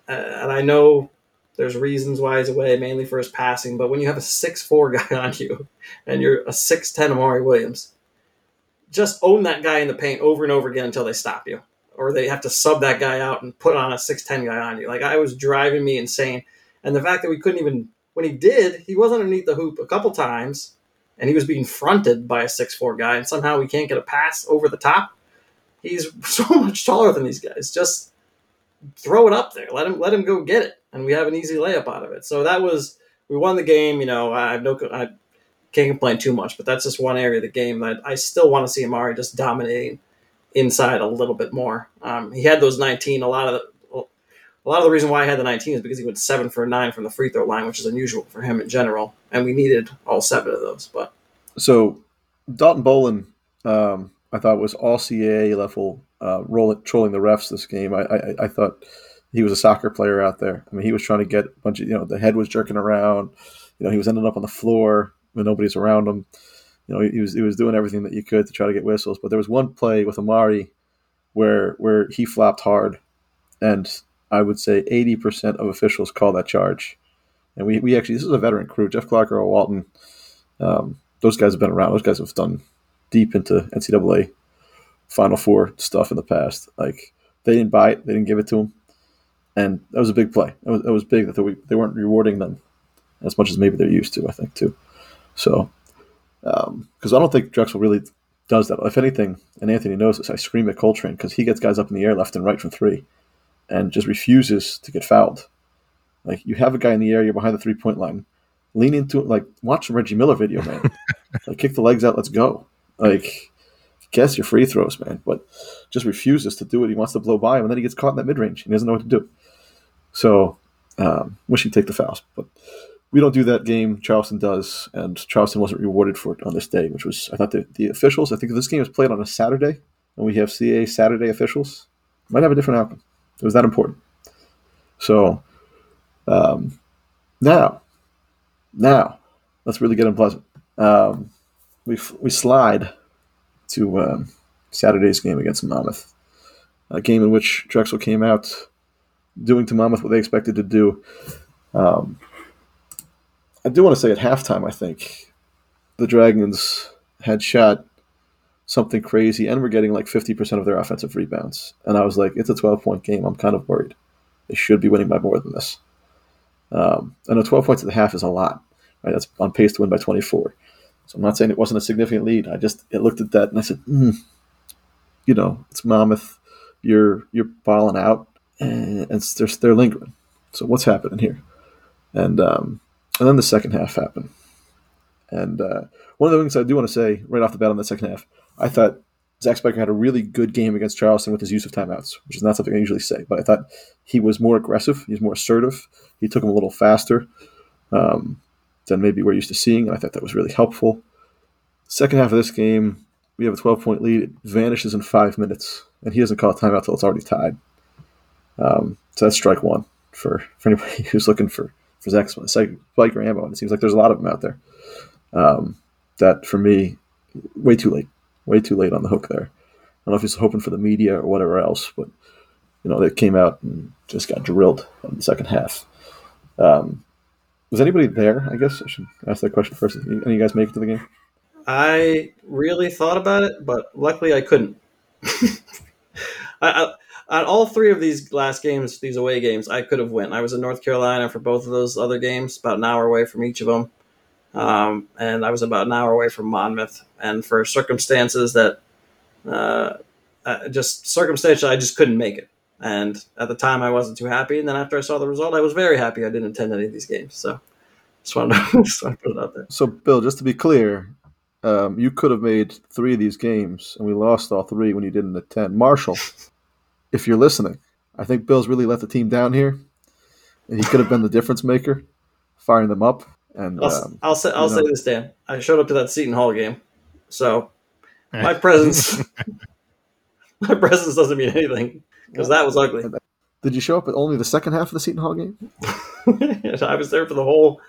and I know there's reasons why he's away, mainly for his passing, but when you have a six-four guy on you and you're a 6'10 Amari Williams, just own that guy in the paint over and over again until they stop you. Or they have to sub that guy out and put on a 6'10 guy on you. Like, I was driving me insane. And the fact that we couldn't even when he did, he was underneath the hoop a couple times, and he was being fronted by a six four guy, and somehow we can't get a pass over the top. He's so much taller than these guys. Just throw it up there. Let him let him go get it, and we have an easy layup out of it. So that was we won the game. You know, I have no I can't complain too much, but that's just one area of the game that I still want to see Amari just dominating inside a little bit more. Um, he had those 19. A lot of the, a lot of the reason why I had the 19 is because he went seven for nine from the free throw line, which is unusual for him in general, and we needed all seven of those. But so Dalton Bolon, um, I thought was all CAA level, uh, roll, trolling the refs this game. I, I, I thought he was a soccer player out there. I mean, he was trying to get a bunch of you know the head was jerking around. You know, he was ending up on the floor when nobody's around him. You know, he was he was doing everything that you could to try to get whistles. But there was one play with Amari where where he flopped hard, and I would say 80% of officials call that charge. And we, we actually, this is a veteran crew. Jeff Clark, Earl Walton, um, those guys have been around. Those guys have done deep into NCAA Final Four stuff in the past. Like, they didn't buy it, they didn't give it to them. And that was a big play. It was, it was big that they, they weren't rewarding them as much as maybe they're used to, I think, too. So, because um, I don't think Drexel really does that. If anything, and Anthony knows this, I scream at Coltrane because he gets guys up in the air left and right from three and just refuses to get fouled. Like you have a guy in the area behind the three point line, lean into it. Like watch the Reggie Miller video, man. like kick the legs out, let's go. Like guess your free throws, man. But just refuses to do it. He wants to blow by him, and then he gets caught in that mid range. He doesn't know what to do. So um, wish he'd take the fouls, but we don't do that game. Charleston does, and Charleston wasn't rewarded for it on this day, which was I thought the, the officials. I think this game was played on a Saturday, and we have CAA Saturday officials, might have a different outcome. It was that important. So um, now, now, let's really get unpleasant. Um, we we slide to um, Saturday's game against Monmouth, a game in which Drexel came out doing to Monmouth what they expected to do. Um, I do want to say at halftime, I think the Dragons had shot something crazy, and we're getting like 50% of their offensive rebounds. And I was like, it's a 12 point game. I'm kind of worried. They should be winning by more than this. Um, and a 12 points at the half is a lot. Right? That's on pace to win by 24. So I'm not saying it wasn't a significant lead. I just it looked at that and I said, mm, you know, it's Monmouth. You're you're balling out, and, and they're they're lingering. So what's happening here? And um, and then the second half happened. And uh, one of the things I do want to say right off the bat on the second half, I thought Zach Spiker had a really good game against Charleston with his use of timeouts, which is not something I usually say. But I thought he was more aggressive. He was more assertive. He took him a little faster um, than maybe we're used to seeing. And I thought that was really helpful. Second half of this game, we have a 12 point lead. It vanishes in five minutes, and he doesn't call a timeout until it's already tied. Um, so that's strike one for, for anybody who's looking for, for Zach Spiker ammo. And it seems like there's a lot of them out there. Um, that for me, way too late way too late on the hook there. I don't know if he's hoping for the media or whatever else, but you know they came out and just got drilled in the second half. Um, was anybody there? I guess I should ask that question first. Any you guys make it to the game? I really thought about it, but luckily I couldn't. I, I, on all three of these last games, these away games, I could have went. I was in North Carolina for both of those other games, about an hour away from each of them um, and I was about an hour away from Monmouth. And for circumstances that uh, uh, just circumstantial, I just couldn't make it. And at the time, I wasn't too happy. And then after I saw the result, I was very happy I didn't attend any of these games. So just wanted to, just wanted to put it out there. So, Bill, just to be clear, Um, you could have made three of these games, and we lost all three when you didn't attend. Marshall, if you're listening, I think Bill's really let the team down here, and he could have been the difference maker, firing them up. And I'll, um, I'll say I'll say know. this, Dan. I showed up to that Seton Hall game, so my presence my presence doesn't mean anything because that was ugly. did you show up at only the second half of the Seton Hall game? I was there for the whole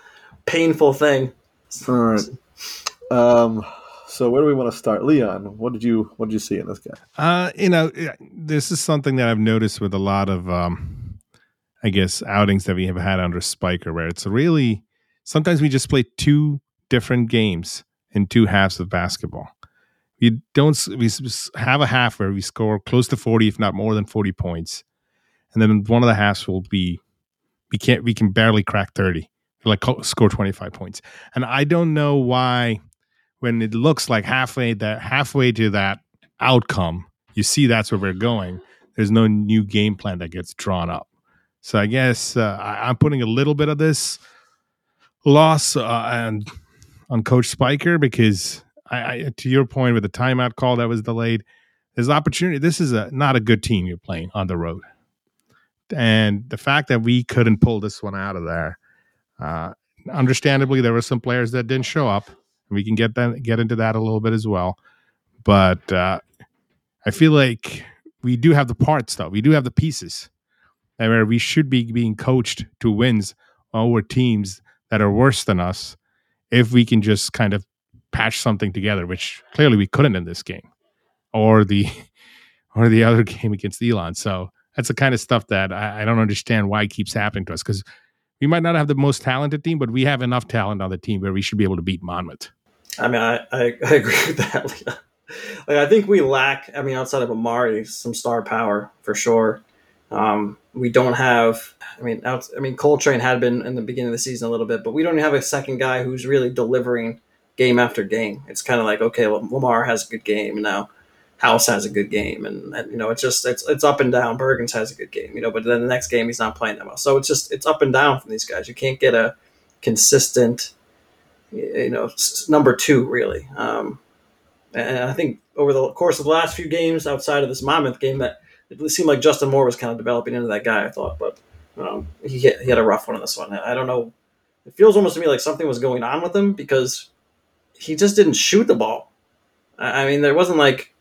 painful thing. All right. Um, so where do we want to start, Leon? What did you What did you see in this guy? Uh, you know, this is something that I've noticed with a lot of, um, I guess, outings that we have had under Spiker, where it's really sometimes we just play two different games in two halves of basketball. We don't we have a half where we score close to forty, if not more than forty points, and then one of the halves will be we can't we can barely crack thirty, like score twenty five points, and I don't know why when it looks like halfway that halfway to that outcome, you see that's where we're going. There's no new game plan that gets drawn up. So I guess uh, I, I'm putting a little bit of this loss uh, and on Coach Spiker because I, I, to your point with the timeout call that was delayed, there's opportunity. This is a not a good team you're playing on the road, and the fact that we couldn't pull this one out of there, uh, understandably, there were some players that didn't show up. We can get that get into that a little bit as well, but uh, I feel like we do have the parts though. We do have the pieces, and where we should be being coached to wins over teams that are worse than us, if we can just kind of patch something together, which clearly we couldn't in this game, or the or the other game against Elon. So that's the kind of stuff that I, I don't understand why keeps happening to us because we might not have the most talented team, but we have enough talent on the team where we should be able to beat Monmouth. I mean, I, I, I agree with that. Like, I think we lack. I mean, outside of Amari, some star power for sure. Um, we don't have. I mean, out, I mean, Coltrane had been in the beginning of the season a little bit, but we don't have a second guy who's really delivering game after game. It's kind of like okay, well, Lamar has a good game now. House has a good game, and, and you know it's just it's it's up and down. Bergens has a good game, you know, but then the next game he's not playing that well. So it's just it's up and down from these guys. You can't get a consistent, you know, number two really. Um, and I think over the course of the last few games, outside of this Monmouth game, that it seemed like Justin Moore was kind of developing into that guy. I thought, but um, he hit, he had a rough one in this one. I don't know. It feels almost to me like something was going on with him because he just didn't shoot the ball. I I mean, there wasn't like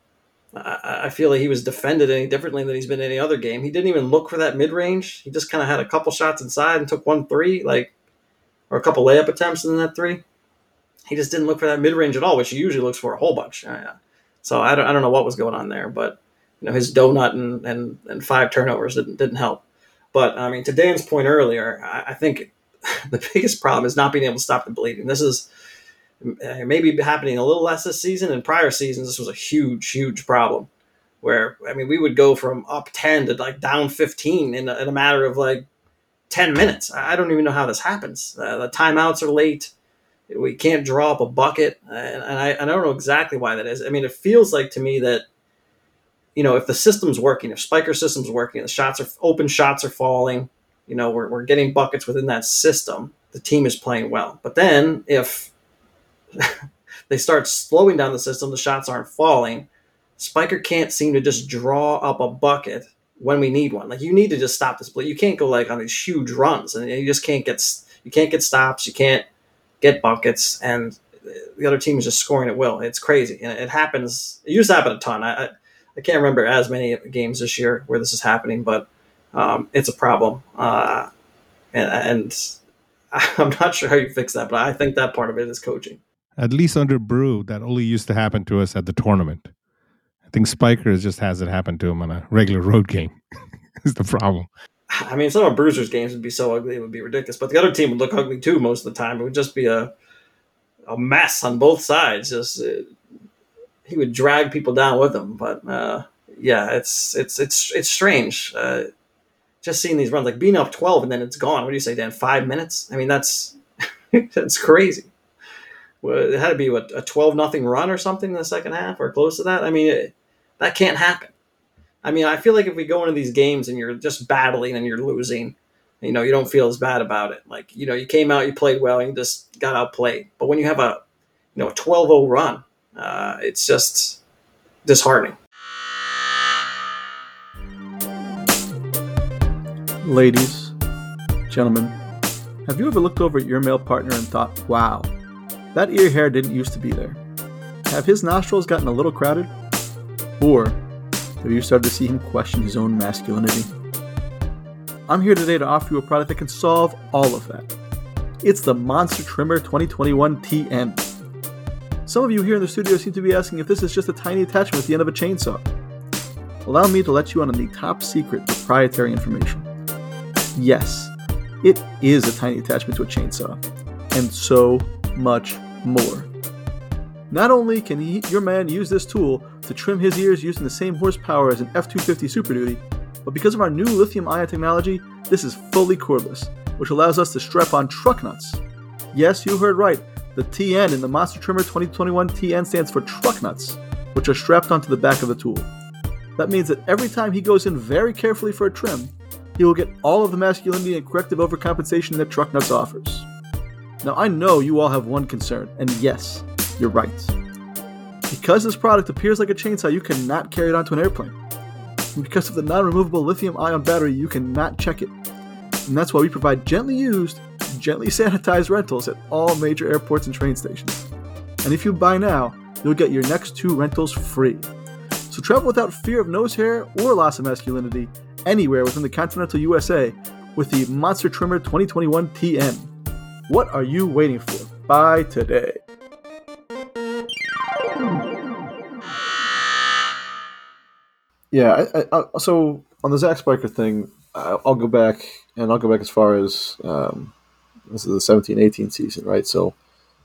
I I feel like he was defended any differently than he's been in any other game. He didn't even look for that mid range. He just kind of had a couple shots inside and took one three, like or a couple layup attempts in that three. He just didn't look for that mid range at all, which he usually looks for a whole bunch. Uh, So I don't, I don't know what was going on there, but you know his donut and and, and five turnovers didn't didn't help. But I mean, to Dan's point earlier, I, I think the biggest problem is not being able to stop the bleeding. This is uh, maybe happening a little less this season. In prior seasons, this was a huge, huge problem. Where I mean, we would go from up ten to like down fifteen in a, in a matter of like ten minutes. I don't even know how this happens. Uh, the timeouts are late. We can't draw up a bucket, and, and I, I don't know exactly why that is. I mean, it feels like to me that you know if the system's working, if Spiker system's working, the shots are open, shots are falling. You know, we're, we're getting buckets within that system. The team is playing well. But then if they start slowing down the system, the shots aren't falling. Spiker can't seem to just draw up a bucket when we need one. Like you need to just stop this play. You can't go like on these huge runs, and you just can't get you can't get stops. You can't get buckets, and the other team is just scoring at will. It's crazy, and it happens. It used to happen a ton. I I, I can't remember as many games this year where this is happening, but um, it's a problem, uh, and, and I'm not sure how you fix that, but I think that part of it is coaching. At least under Brew, that only used to happen to us at the tournament. I think Spiker just has it happen to him on a regular road game. is the problem. I mean, some of Bruiser's games would be so ugly it would be ridiculous, but the other team would look ugly too most of the time. It would just be a a mess on both sides. Just uh, he would drag people down with him. But uh, yeah, it's it's it's it's strange. Uh, just seeing these runs, like being up twelve and then it's gone. What do you say, Dan? Five minutes? I mean, that's that's crazy. It had to be what a twelve nothing run or something in the second half or close to that. I mean, it, that can't happen. I mean, I feel like if we go into these games and you're just battling and you're losing, you know, you don't feel as bad about it. Like, you know, you came out, you played well, and you just got outplayed. But when you have a you know a 12-0 run. Uh, it's just disheartening. Ladies, gentlemen, have you ever looked over at your male partner and thought, wow, that ear hair didn't used to be there? Have his nostrils gotten a little crowded? Or have you started to see him question his own masculinity? I'm here today to offer you a product that can solve all of that. It's the Monster Trimmer 2021 TN. Some of you here in the studio seem to be asking if this is just a tiny attachment at the end of a chainsaw. Allow me to let you in on the top secret proprietary information. Yes, it is a tiny attachment to a chainsaw, and so much more. Not only can he, your man use this tool to trim his ears using the same horsepower as an F 250 Super Duty, but because of our new lithium ion technology, this is fully cordless, which allows us to strap on truck nuts. Yes, you heard right. The TN in the Monster Trimmer 2021 TN stands for truck nuts, which are strapped onto the back of the tool. That means that every time he goes in very carefully for a trim, he will get all of the masculinity and corrective overcompensation that truck nuts offers. Now, I know you all have one concern, and yes, you're right. Because this product appears like a chainsaw, you cannot carry it onto an airplane. And because of the non removable lithium ion battery, you cannot check it. And that's why we provide gently used, gently sanitized rentals at all major airports and train stations. And if you buy now, you'll get your next two rentals free. So travel without fear of nose hair or loss of masculinity anywhere within the continental USA with the Monster Trimmer 2021 TN. What are you waiting for? Buy today. Yeah, I, I, so on the Zach Spiker thing, I'll go back and I'll go back as far as um, this is the 17 18 season, right? So,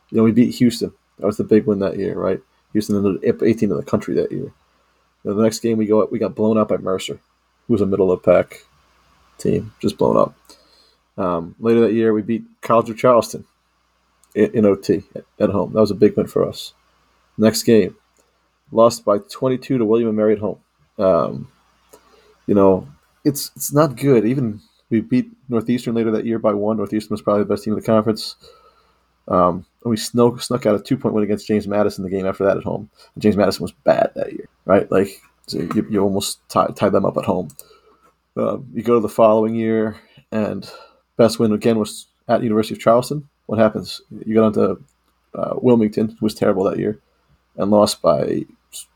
you know, we beat Houston. That was the big win that year, right? Houston ended up 18 in the country that year. The next game we go, we got blown out by Mercer, who was a middle of pack team, just blown up. Um, later that year, we beat College of Charleston in, in OT at, at home. That was a big win for us. Next game, lost by 22 to William and Mary at home. Um, you know, it's it's not good. Even we beat Northeastern later that year by one. Northeastern was probably the best team in the conference. Um, and we snuck, snuck out a two point win against James Madison the game after that at home. And James Madison was bad that year, right? Like so you, you almost tied, tied them up at home. Uh, you go to the following year, and best win again was at University of Charleston. What happens? You got onto uh, Wilmington, who was terrible that year, and lost by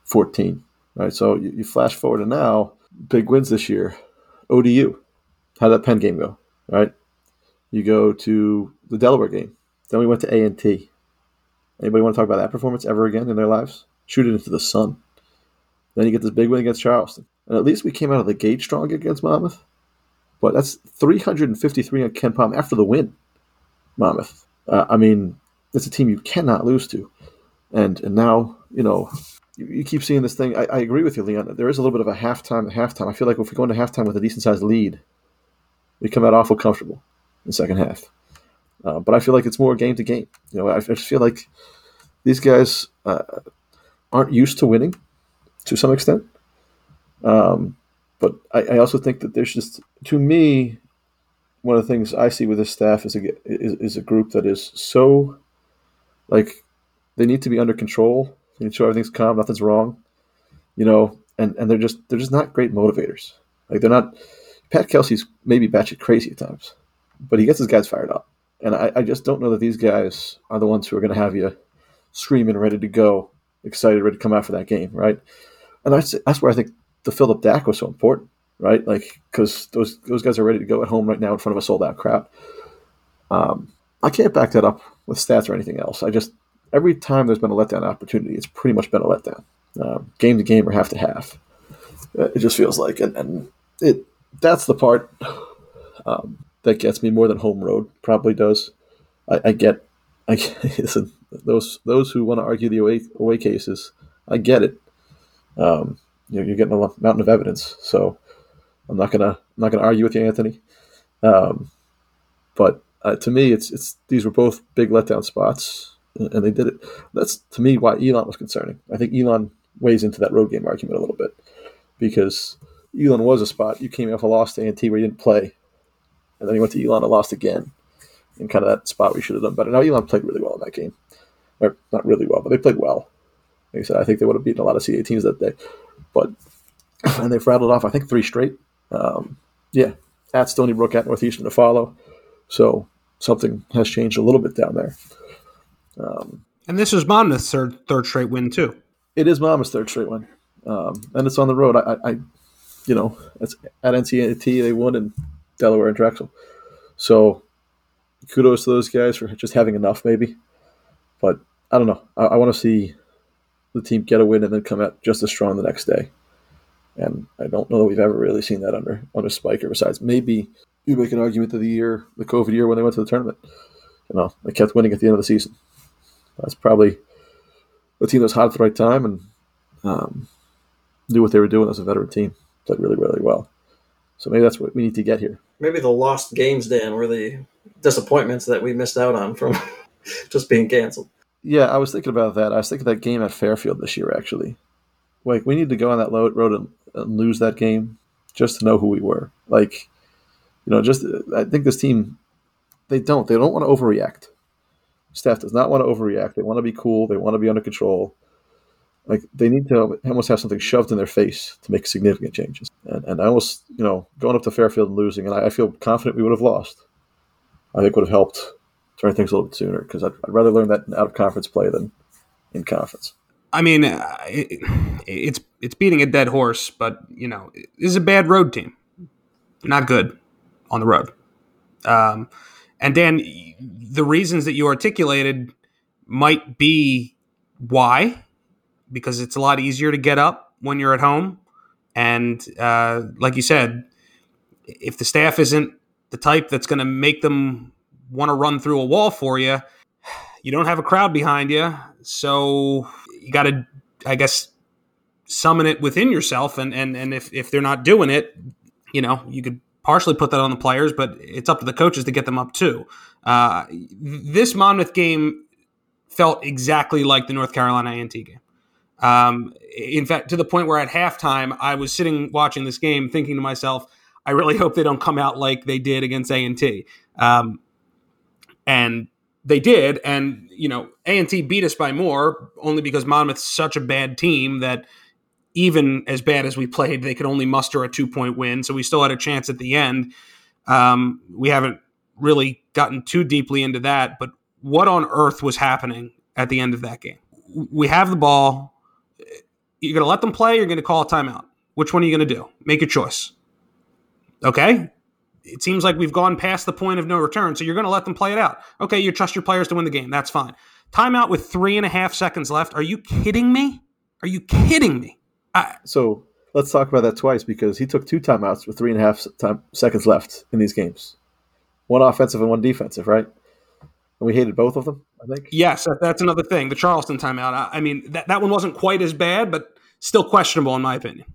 14 right? So you, you flash forward to now, big wins this year. ODU, how that Penn game go, right? You go to the Delaware game. Then we went to A and T. Anybody want to talk about that performance ever again in their lives? Shoot it into the sun. Then you get this big win against Charleston, and at least we came out of the gate strong against Monmouth. But that's 353 on KenPom after the win. Monmouth. Uh, I mean, it's a team you cannot lose to, and and now you know you, you keep seeing this thing. I, I, agree with you, Leon. There is a little bit of a halftime halftime. I feel like if we go into halftime with a decent sized lead, we come out awful comfortable in the second half. Uh, but I feel like it's more game to game. You know, I, I just feel like these guys uh, aren't used to winning to some extent. Um, but I, I, also think that there's just, to me, one of the things I see with this staff is a is, is a group that is so like they need to be under control making sure everything's calm, nothing's wrong, you know, and, and they're just they're just not great motivators. Like they're not. Pat Kelsey's maybe batshit crazy at times, but he gets his guys fired up, and I, I just don't know that these guys are the ones who are going to have you screaming, ready to go, excited, ready to come out for that game, right? And that's that's where I think the Philip DAC was so important, right? Like because those those guys are ready to go at home right now in front of a sold out crowd. Um, I can't back that up with stats or anything else. I just every time there's been a letdown opportunity, it's pretty much been a letdown, um, game to game or half to half. Uh, it just feels like, and, and it that's the part um, that gets me more than home road probably does. I, I get, I listen, those those who want to argue the away away cases, I get it. Um, you know, you're getting a mountain of evidence, so I'm not gonna I'm not gonna argue with you, Anthony. Um, but uh, to me, it's it's these were both big letdown spots and they did it. That's to me why Elon was concerning. I think Elon weighs into that road game argument a little bit because Elon was a spot you came off a loss to A&T where you didn't play, and then you went to Elon and lost again, in kind of that spot you should have done better. Now Elon played really well in that game, or not really well, but they played well. Like I said, I think they would have beaten a lot of CAA teams that day, but and they've rattled off I think three straight. Um, yeah, at Stony Brook, at Northeastern to follow. So something has changed a little bit down there. Um, and this is Monmouth's third third straight win too. It is Monmouth's third straight win, um, and it's on the road. I, I, you know, it's at NCAT they won in Delaware and Drexel, so kudos to those guys for just having enough, maybe. But I don't know. I, I want to see the team get a win and then come out just as strong the next day. And I don't know that we've ever really seen that under under Spiker. Besides, maybe you make an argument of the year, the COVID year when they went to the tournament. You know, they kept winning at the end of the season. That's probably a team that's hot at the right time and um, knew what they were doing as a veteran team. Played really, really well. So maybe that's what we need to get here. Maybe the lost games, Dan, were the disappointments that we missed out on from just being canceled. Yeah, I was thinking about that. I was thinking that game at Fairfield this year, actually. Like, we need to go on that road and, and lose that game just to know who we were. Like, you know, just I think this team, they don't. They don't want to overreact. Staff does not want to overreact. They want to be cool. They want to be under control. Like they need to almost have something shoved in their face to make significant changes. And, and I almost, you know, going up to Fairfield and losing, and I, I feel confident we would have lost. I think would have helped turn things a little bit sooner because I'd, I'd, rather learn that out of conference play than in conference. I mean, it, it's it's beating a dead horse, but you know, this is a bad road team. Not good on the road. Um, and Dan, the reasons that you articulated might be why, because it's a lot easier to get up when you're at home. And uh, like you said, if the staff isn't the type that's going to make them want to run through a wall for you, you don't have a crowd behind you. So you got to, I guess, summon it within yourself. And, and, and if, if they're not doing it, you know, you could partially put that on the players, but it's up to the coaches to get them up too. Uh, this Monmouth game felt exactly like the North Carolina A&T game. Um, in fact, to the point where at halftime I was sitting watching this game, thinking to myself, "I really hope they don't come out like they did against A&T." Um, and they did, and you know, A&T beat us by more only because Monmouth's such a bad team that even as bad as we played, they could only muster a two point win. So we still had a chance at the end. Um, we haven't really gotten too deeply into that, but what on earth was happening at the end of that game? We have the ball. You're going to let them play. You're going to call a timeout. Which one are you going to do? Make a choice. Okay. It seems like we've gone past the point of no return. So you're going to let them play it out. Okay. You trust your players to win the game. That's fine. Timeout with three and a half seconds left. Are you kidding me? Are you kidding me? I, so let's talk about that twice because he took two timeouts with three and a half time, seconds left in these games, one offensive and one defensive, right? And we hated both of them. I think. Yes, that's another thing. The Charleston timeout. I, I mean, that that one wasn't quite as bad, but still questionable in my opinion.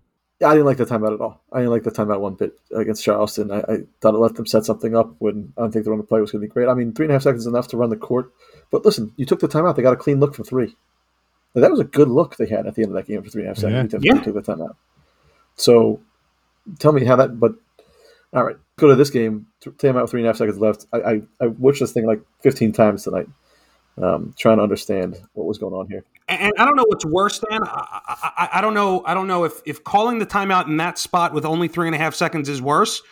Yeah, I didn't like the timeout at all. I didn't like the timeout one bit against Charleston. I, I thought it let them set something up when I don't think the run of play was going to be great. I mean, three and a half seconds is enough to run the court. But listen, you took the timeout. They got a clean look from three that was a good look they had at the end of that game for three and a half seconds. Yeah. yeah. took the time out. So tell me how that. But all right, go to this game. Time out with three and a half seconds left. I I, I watched this thing like 15 times tonight, um, trying to understand what was going on here. And I don't know what's worse than I, I, I don't know. I don't know if if calling the timeout in that spot with only three and a half seconds is worse,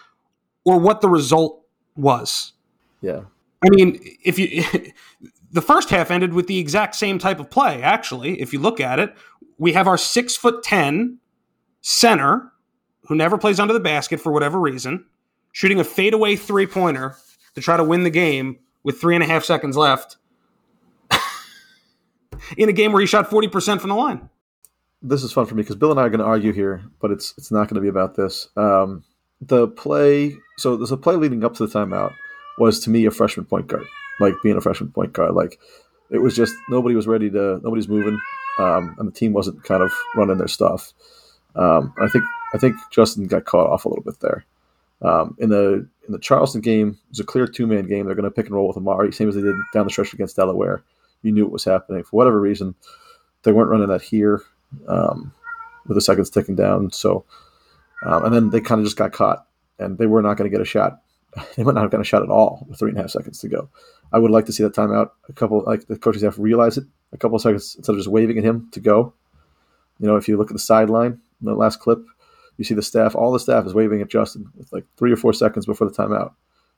or what the result was. Yeah. I mean, if you the first half ended with the exact same type of play, actually, if you look at it. We have our six foot 10 center who never plays under the basket for whatever reason, shooting a fadeaway three pointer to try to win the game with three and a half seconds left in a game where he shot 40% from the line. This is fun for me because Bill and I are going to argue here, but it's it's not going to be about this. Um, the play, so there's a play leading up to the timeout was to me a freshman point guard like being a freshman point guard. Like it was just nobody was ready to nobody's moving, um, and the team wasn't kind of running their stuff. Um, I think I think Justin got caught off a little bit there. Um, in the in the Charleston game, it was a clear two man game. They're going to pick and roll with Amari, same as they did down the stretch against Delaware. You knew it was happening for whatever reason. They weren't running that here um, with the seconds ticking down. So, um, and then they kind of just got caught, and they were not going to get a shot they might not have gotten a shot at all with three and a half seconds to go. I would like to see that timeout. A couple, like the coaching staff, realize it a couple seconds instead of just waving at him to go. You know, if you look at the sideline in the last clip, you see the staff, all the staff is waving at Justin with like three or four seconds before the timeout.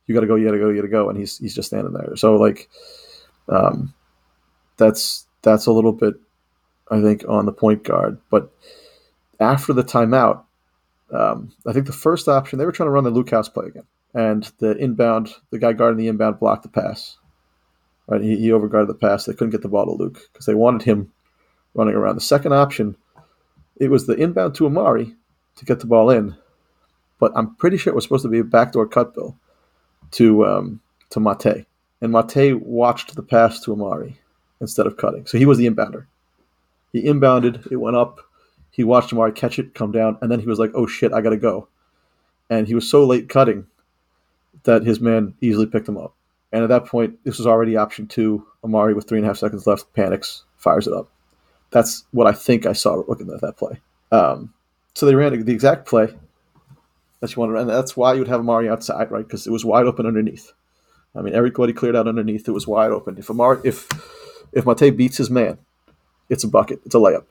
You got to go, you got to go, you got to go, and he's he's just standing there. So like, um, that's that's a little bit, I think, on the point guard. But after the timeout, um, I think the first option they were trying to run the Luke House play again, and the inbound, the guy guarding the inbound blocked the pass. Right, he, he overguarded the pass. They couldn't get the ball to Luke because they wanted him running around. The second option, it was the inbound to Amari to get the ball in, but I'm pretty sure it was supposed to be a backdoor cut bill to um, to Mate, and Mate watched the pass to Amari instead of cutting. So he was the inbounder. He inbounded, it went up. He watched Amari catch it, come down, and then he was like, "Oh shit, I gotta go." And he was so late cutting that his man easily picked him up. And at that point, this was already option two. Amari with three and a half seconds left panics, fires it up. That's what I think I saw looking at that play. Um, so they ran the exact play that you wanted, and that's why you would have Amari outside, right? Because it was wide open underneath. I mean, everybody cleared out underneath. It was wide open. If Amari, if if Mate beats his man, it's a bucket. It's a layup.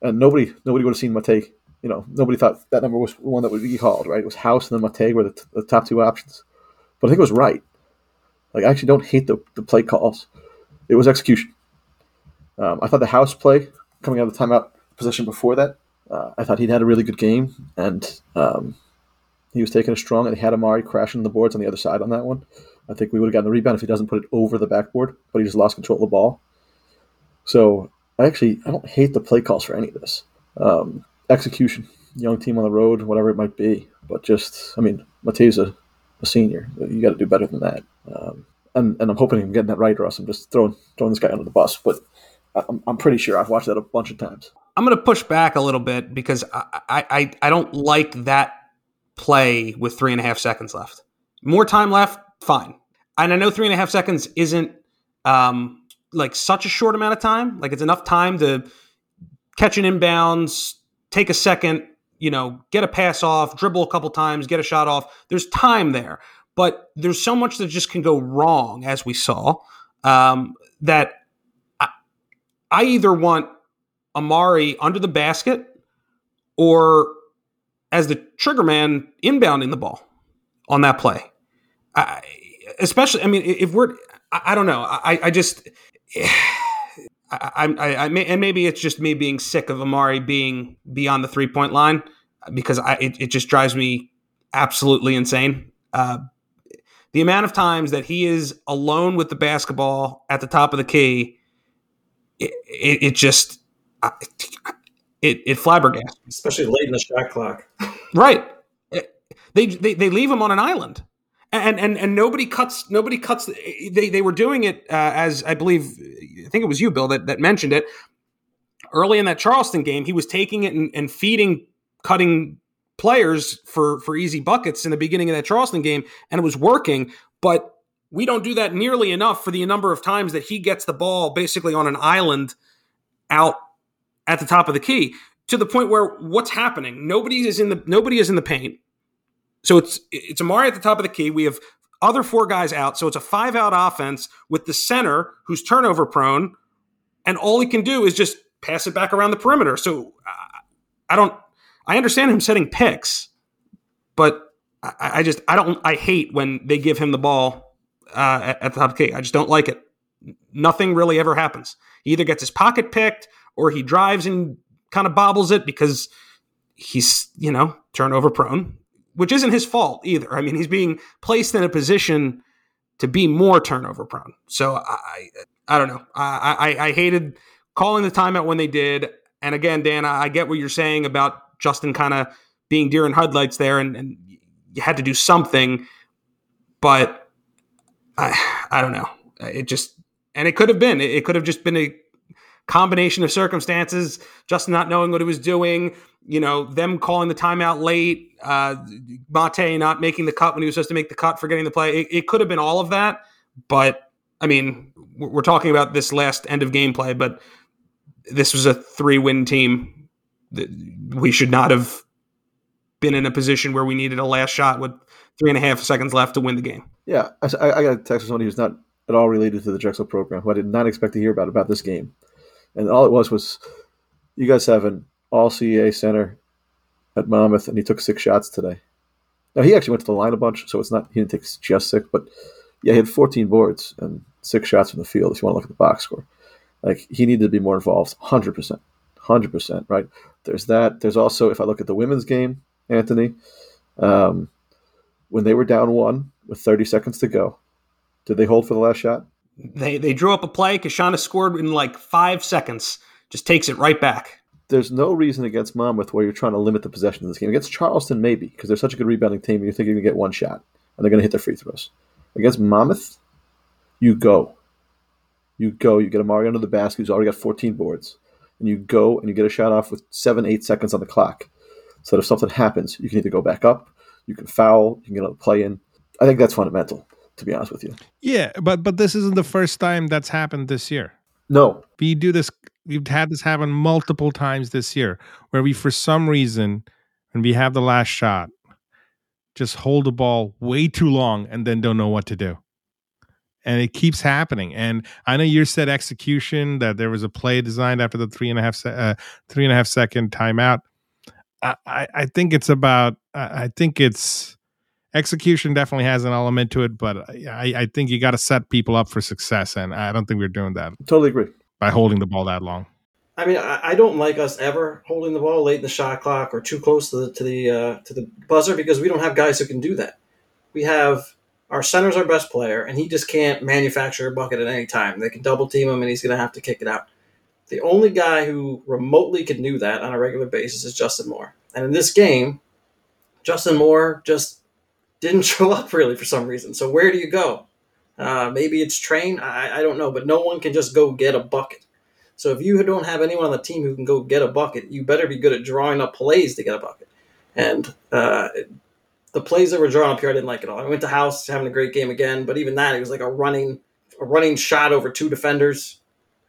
And nobody nobody would have seen Mate. You know, nobody thought that number was one that would be called, right? It was House and then Mate were the, t- the top two options. But I think it was right. Like, I actually don't hate the, the play calls. It was execution. Um, I thought the House play coming out of the timeout position before that, uh, I thought he'd had a really good game, and um, he was taking it strong, and he had Amari crashing the boards on the other side on that one. I think we would have gotten the rebound if he doesn't put it over the backboard, but he just lost control of the ball. So I actually I don't hate the play calls for any of this. Um, execution, young team on the road, whatever it might be, but just I mean, Mate's a, a senior. You got to do better than that. Um, and, and I'm hoping I'm getting that right, Russ. I'm just throwing throwing this guy under the bus, but I'm, I'm pretty sure I've watched that a bunch of times. I'm going to push back a little bit because I, I I don't like that play with three and a half seconds left. More time left, fine. And I know three and a half seconds isn't um, like such a short amount of time. Like it's enough time to catch an inbounds, take a second, you know, get a pass off, dribble a couple times, get a shot off. There's time there, but there's so much that just can go wrong, as we saw, um, that I, I either want Amari under the basket or as the trigger man inbounding the ball on that play. I, especially, I mean, if we're, I, I don't know, I, I just, I, I, I, may, and maybe it's just me being sick of Amari being beyond the three point line because I, it, it just drives me absolutely insane. Uh, the amount of times that he is alone with the basketball at the top of the key, it, it, it just, it, it flabbergasts. Especially late in the shot clock. Right. They, they, they leave him on an island. And, and and nobody cuts nobody cuts they they were doing it uh, as I believe I think it was you Bill that, that mentioned it early in that Charleston game he was taking it and, and feeding cutting players for for easy buckets in the beginning of that Charleston game and it was working but we don't do that nearly enough for the number of times that he gets the ball basically on an island out at the top of the key to the point where what's happening? Nobody is in the nobody is in the paint. So it's it's Amari at the top of the key. We have other four guys out. So it's a five out offense with the center who's turnover prone, and all he can do is just pass it back around the perimeter. So uh, I don't. I understand him setting picks, but I, I, just I don't. I hate when they give him the ball uh, at, at the top of the key. I just don't like it. Nothing really ever happens. He either gets his pocket picked or he drives and kind of bobbles it because he's, you know, turnover prone, which isn't his fault either. I mean, he's being placed in a position to be more turnover prone. So I, I don't know. I, I, I hated calling the timeout when they did. And again, Dan, I get what you're saying about Justin kind of being deer in headlights there, and, and you had to do something, but I, I don't know. It just, and it could have been, it could have just been a combination of circumstances, just not knowing what he was doing, you know, them calling the timeout late, uh, Mate not making the cut when he was supposed to make the cut, forgetting the play. It, it could have been all of that, but I mean, we're talking about this last end of gameplay, but this was a three-win team. We should not have been in a position where we needed a last shot with three and a half seconds left to win the game. Yeah, I, I got a text from somebody who's not at all related to the Drexel program, who I did not expect to hear about about this game, and all it was was, you guys have an all CAA center at Monmouth, and he took six shots today. Now he actually went to the line a bunch, so it's not he didn't take just six, but yeah, he had 14 boards and six shots from the field. If you want to look at the box score, like he needed to be more involved, hundred percent, hundred percent. Right? There's that. There's also if I look at the women's game, Anthony, um, when they were down one with 30 seconds to go, did they hold for the last shot? They they drew up a play. Keishana scored in like five seconds. Just takes it right back there's no reason against Monmouth where you're trying to limit the possession of this game. Against Charleston, maybe, because they're such a good rebounding team, you think you're going to get one shot, and they're going to hit their free throws. Against Monmouth, you go. You go. You get Amari under the basket, who's already got 14 boards, and you go and you get a shot off with seven, eight seconds on the clock. So that if something happens, you can either go back up, you can foul, you can get a play in. I think that's fundamental, to be honest with you. Yeah, but but this isn't the first time that's happened this year. No, we do this we've had this happen multiple times this year where we for some reason when we have the last shot just hold the ball way too long and then don't know what to do. And it keeps happening. And i know you said execution that there was a play designed after the three and a half se- uh, three and a half second timeout. I, I, I think it's about I think it's execution definitely has an element to it, but I, I think you got to set people up for success, and I don't think we're doing that. Totally agree by holding the ball that long. I mean, I, I don't like us ever holding the ball late in the shot clock or too close to the to the uh, to the buzzer because we don't have guys who can do that. We have our center's our best player, and he just can't manufacture a bucket at any time. They can double team him, and he's going to have to kick it out. The only guy who remotely can do that on a regular basis is Justin Moore. And in this game, Justin Moore just didn't show up really for some reason. So where do you go? Uh, maybe it's train. I, I don't know, but no one can just go get a bucket. So if you don't have anyone on the team who can go get a bucket, you better be good at drawing up plays to get a bucket. And uh, the plays that were drawn up here, I didn't like it all. I went to House having a great game again, but even that, it was like a running, a running shot over two defenders,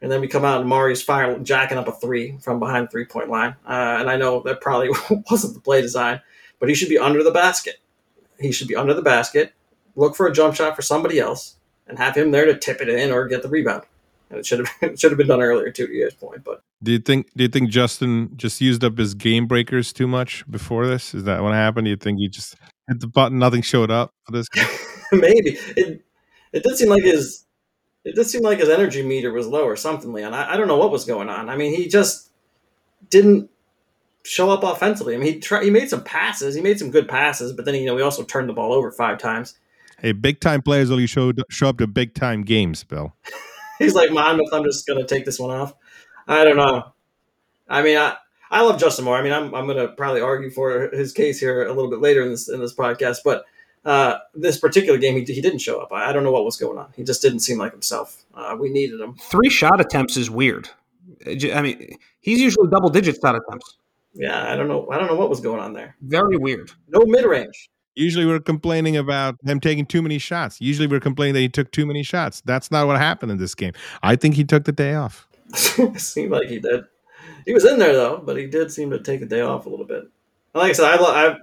and then we come out and Mari's fire jacking up a three from behind the three point line. Uh, and I know that probably wasn't the play design, but he should be under the basket. He should be under the basket look for a jump shot for somebody else and have him there to tip it in or get the rebound. And it should have it should have been done earlier too, to your point. But do you think do you think Justin just used up his game breakers too much before this? Is that what happened? Do you think he just hit the button, nothing showed up for this game? Maybe it it did seem like his it did seem like his energy meter was low or something, Leon. I, I don't know what was going on. I mean, he just didn't show up offensively. I mean, he tried, he made some passes, he made some good passes, but then you know he also turned the ball over five times. Hey, big time players only show show up to big time games, Bill. He's like, Monmouth, I'm just gonna take this one off. I don't know. I mean, I I love Justin Moore. I mean, I'm I'm gonna probably argue for his case here a little bit later in this in this podcast, but uh, this particular game, he, he didn't show up. I, I, don't know what was going on. He just didn't seem like himself. Uh, we needed him. Three shot attempts is weird. I mean, he's usually double digit shot attempts. Yeah, I don't know. I don't know what was going on there. Very weird. No mid range. Usually we're complaining about him taking too many shots. Usually we're complaining that he took too many shots. That's not what happened in this game. I think he took the day off. seemed like he did. He was in there though, but he did seem to take a day off a little bit. like I said, I, I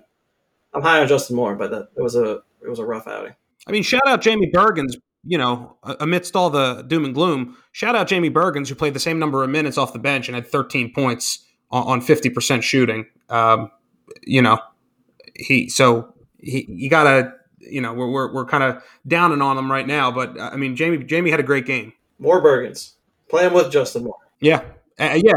I'm high on Justin Moore, but that it was a it was a rough outing. I mean, shout out Jamie Bergens. You know, amidst all the doom and gloom, shout out Jamie Bergens who played the same number of minutes off the bench and had 13 points on 50% shooting. Um, you know, he so he you gotta you know we're we're, we're kind of downing on him right now, but I mean Jamie Jamie had a great game. More Bergens playing with Justin Moore. Yeah, uh, yeah.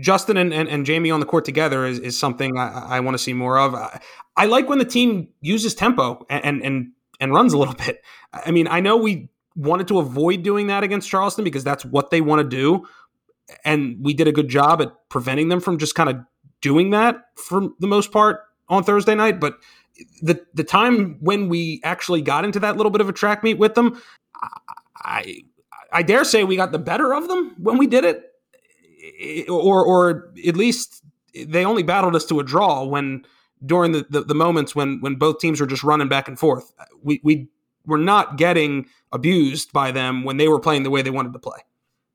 Justin and, and, and, Jamie on the court together is, is something I, I want to see more of. I, I, like when the team uses tempo and, and and runs a little bit. I mean, I know we wanted to avoid doing that against Charleston because that's what they want to do, and we did a good job at preventing them from just kind of doing that for the most part on Thursday night. But the the time when we actually got into that little bit of a track meet with them, I I dare say we got the better of them when we did it, or or at least they only battled us to a draw when during the, the, the moments when when both teams were just running back and forth. We we were not getting abused by them when they were playing the way they wanted to play.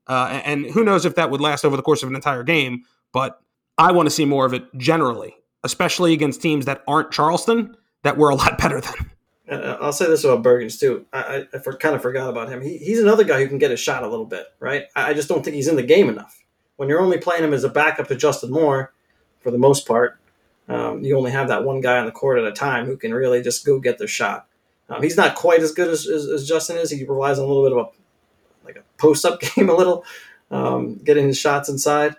Uh, and who knows if that would last over the course of an entire game, but I want to see more of it generally especially against teams that aren't Charleston, that we're a lot better than. Uh, I'll say this about Bergens too. I, I, I for, kind of forgot about him. He, he's another guy who can get a shot a little bit, right? I, I just don't think he's in the game enough. When you're only playing him as a backup to Justin Moore, for the most part, um, you only have that one guy on the court at a time who can really just go get the shot. Um, he's not quite as good as, as, as, Justin is. He relies on a little bit of a like a post up game, a little um, getting his shots inside.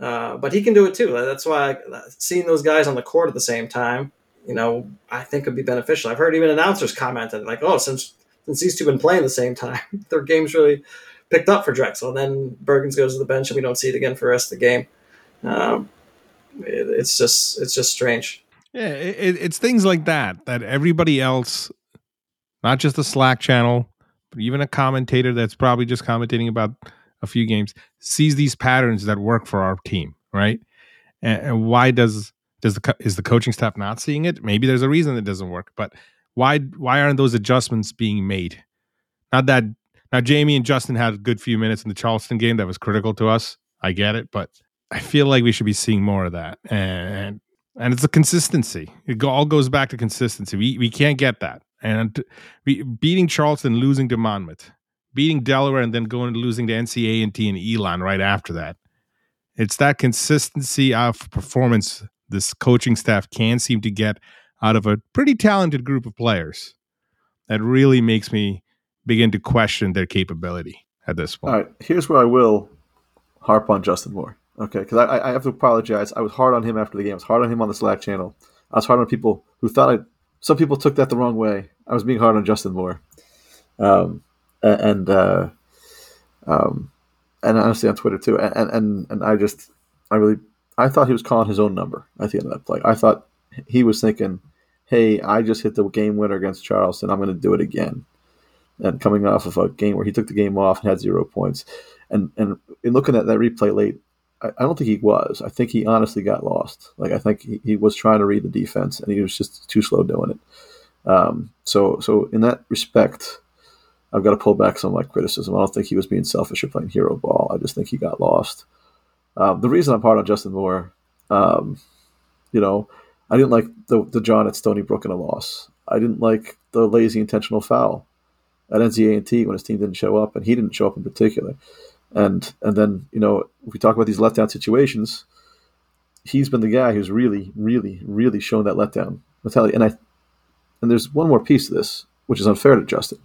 Uh, but he can do it too. That's why I, seeing those guys on the court at the same time, you know, I think would be beneficial. I've heard even announcers commented like, "Oh, since since these two been playing the same time, their games really picked up for Drexel." And then Bergens goes to the bench, and we don't see it again for the rest of the game. Um, it, it's just it's just strange. Yeah, it, it's things like that that everybody else, not just the Slack channel, but even a commentator that's probably just commentating about a few games, sees these patterns that work for our team, right? And, and why does does the is the coaching staff not seeing it? Maybe there's a reason it doesn't work, but why why aren't those adjustments being made? Not that now Jamie and Justin had a good few minutes in the Charleston game that was critical to us. I get it, but I feel like we should be seeing more of that. And and it's a consistency. It all goes back to consistency. We we can't get that. And beating Charleston, losing to Monmouth, beating Delaware, and then going to losing to NC A and T and Elon right after that. It's that consistency of performance this coaching staff can seem to get out of a pretty talented group of players that really makes me begin to question their capability at this point. All right, here's where I will harp on Justin Moore. Okay, because I, I have to apologize. I was hard on him after the game. I was hard on him on the Slack channel. I was hard on people who thought I. Some people took that the wrong way. I was being hard on Justin Moore, um, and uh, um, and honestly on Twitter too. And and and I just I really I thought he was calling his own number at the end of that play. I thought he was thinking, "Hey, I just hit the game winner against Charleston. I'm going to do it again." And coming off of a game where he took the game off and had zero points, and and in looking at that replay late, I, I don't think he was. I think he honestly got lost. Like I think he, he was trying to read the defense and he was just too slow doing it. Um, so so in that respect, I've got to pull back some of my criticism. I don't think he was being selfish or playing hero ball. I just think he got lost. Um, the reason I'm hard on Justin Moore, um, you know, I didn't like the, the John at Stony Brook in a loss. I didn't like the lazy intentional foul at NC A&T when his team didn't show up, and he didn't show up in particular. And and then you know if we talk about these letdown situations, he's been the guy who's really, really, really shown that letdown mentality. And I and there's one more piece to this, which is unfair to Justin,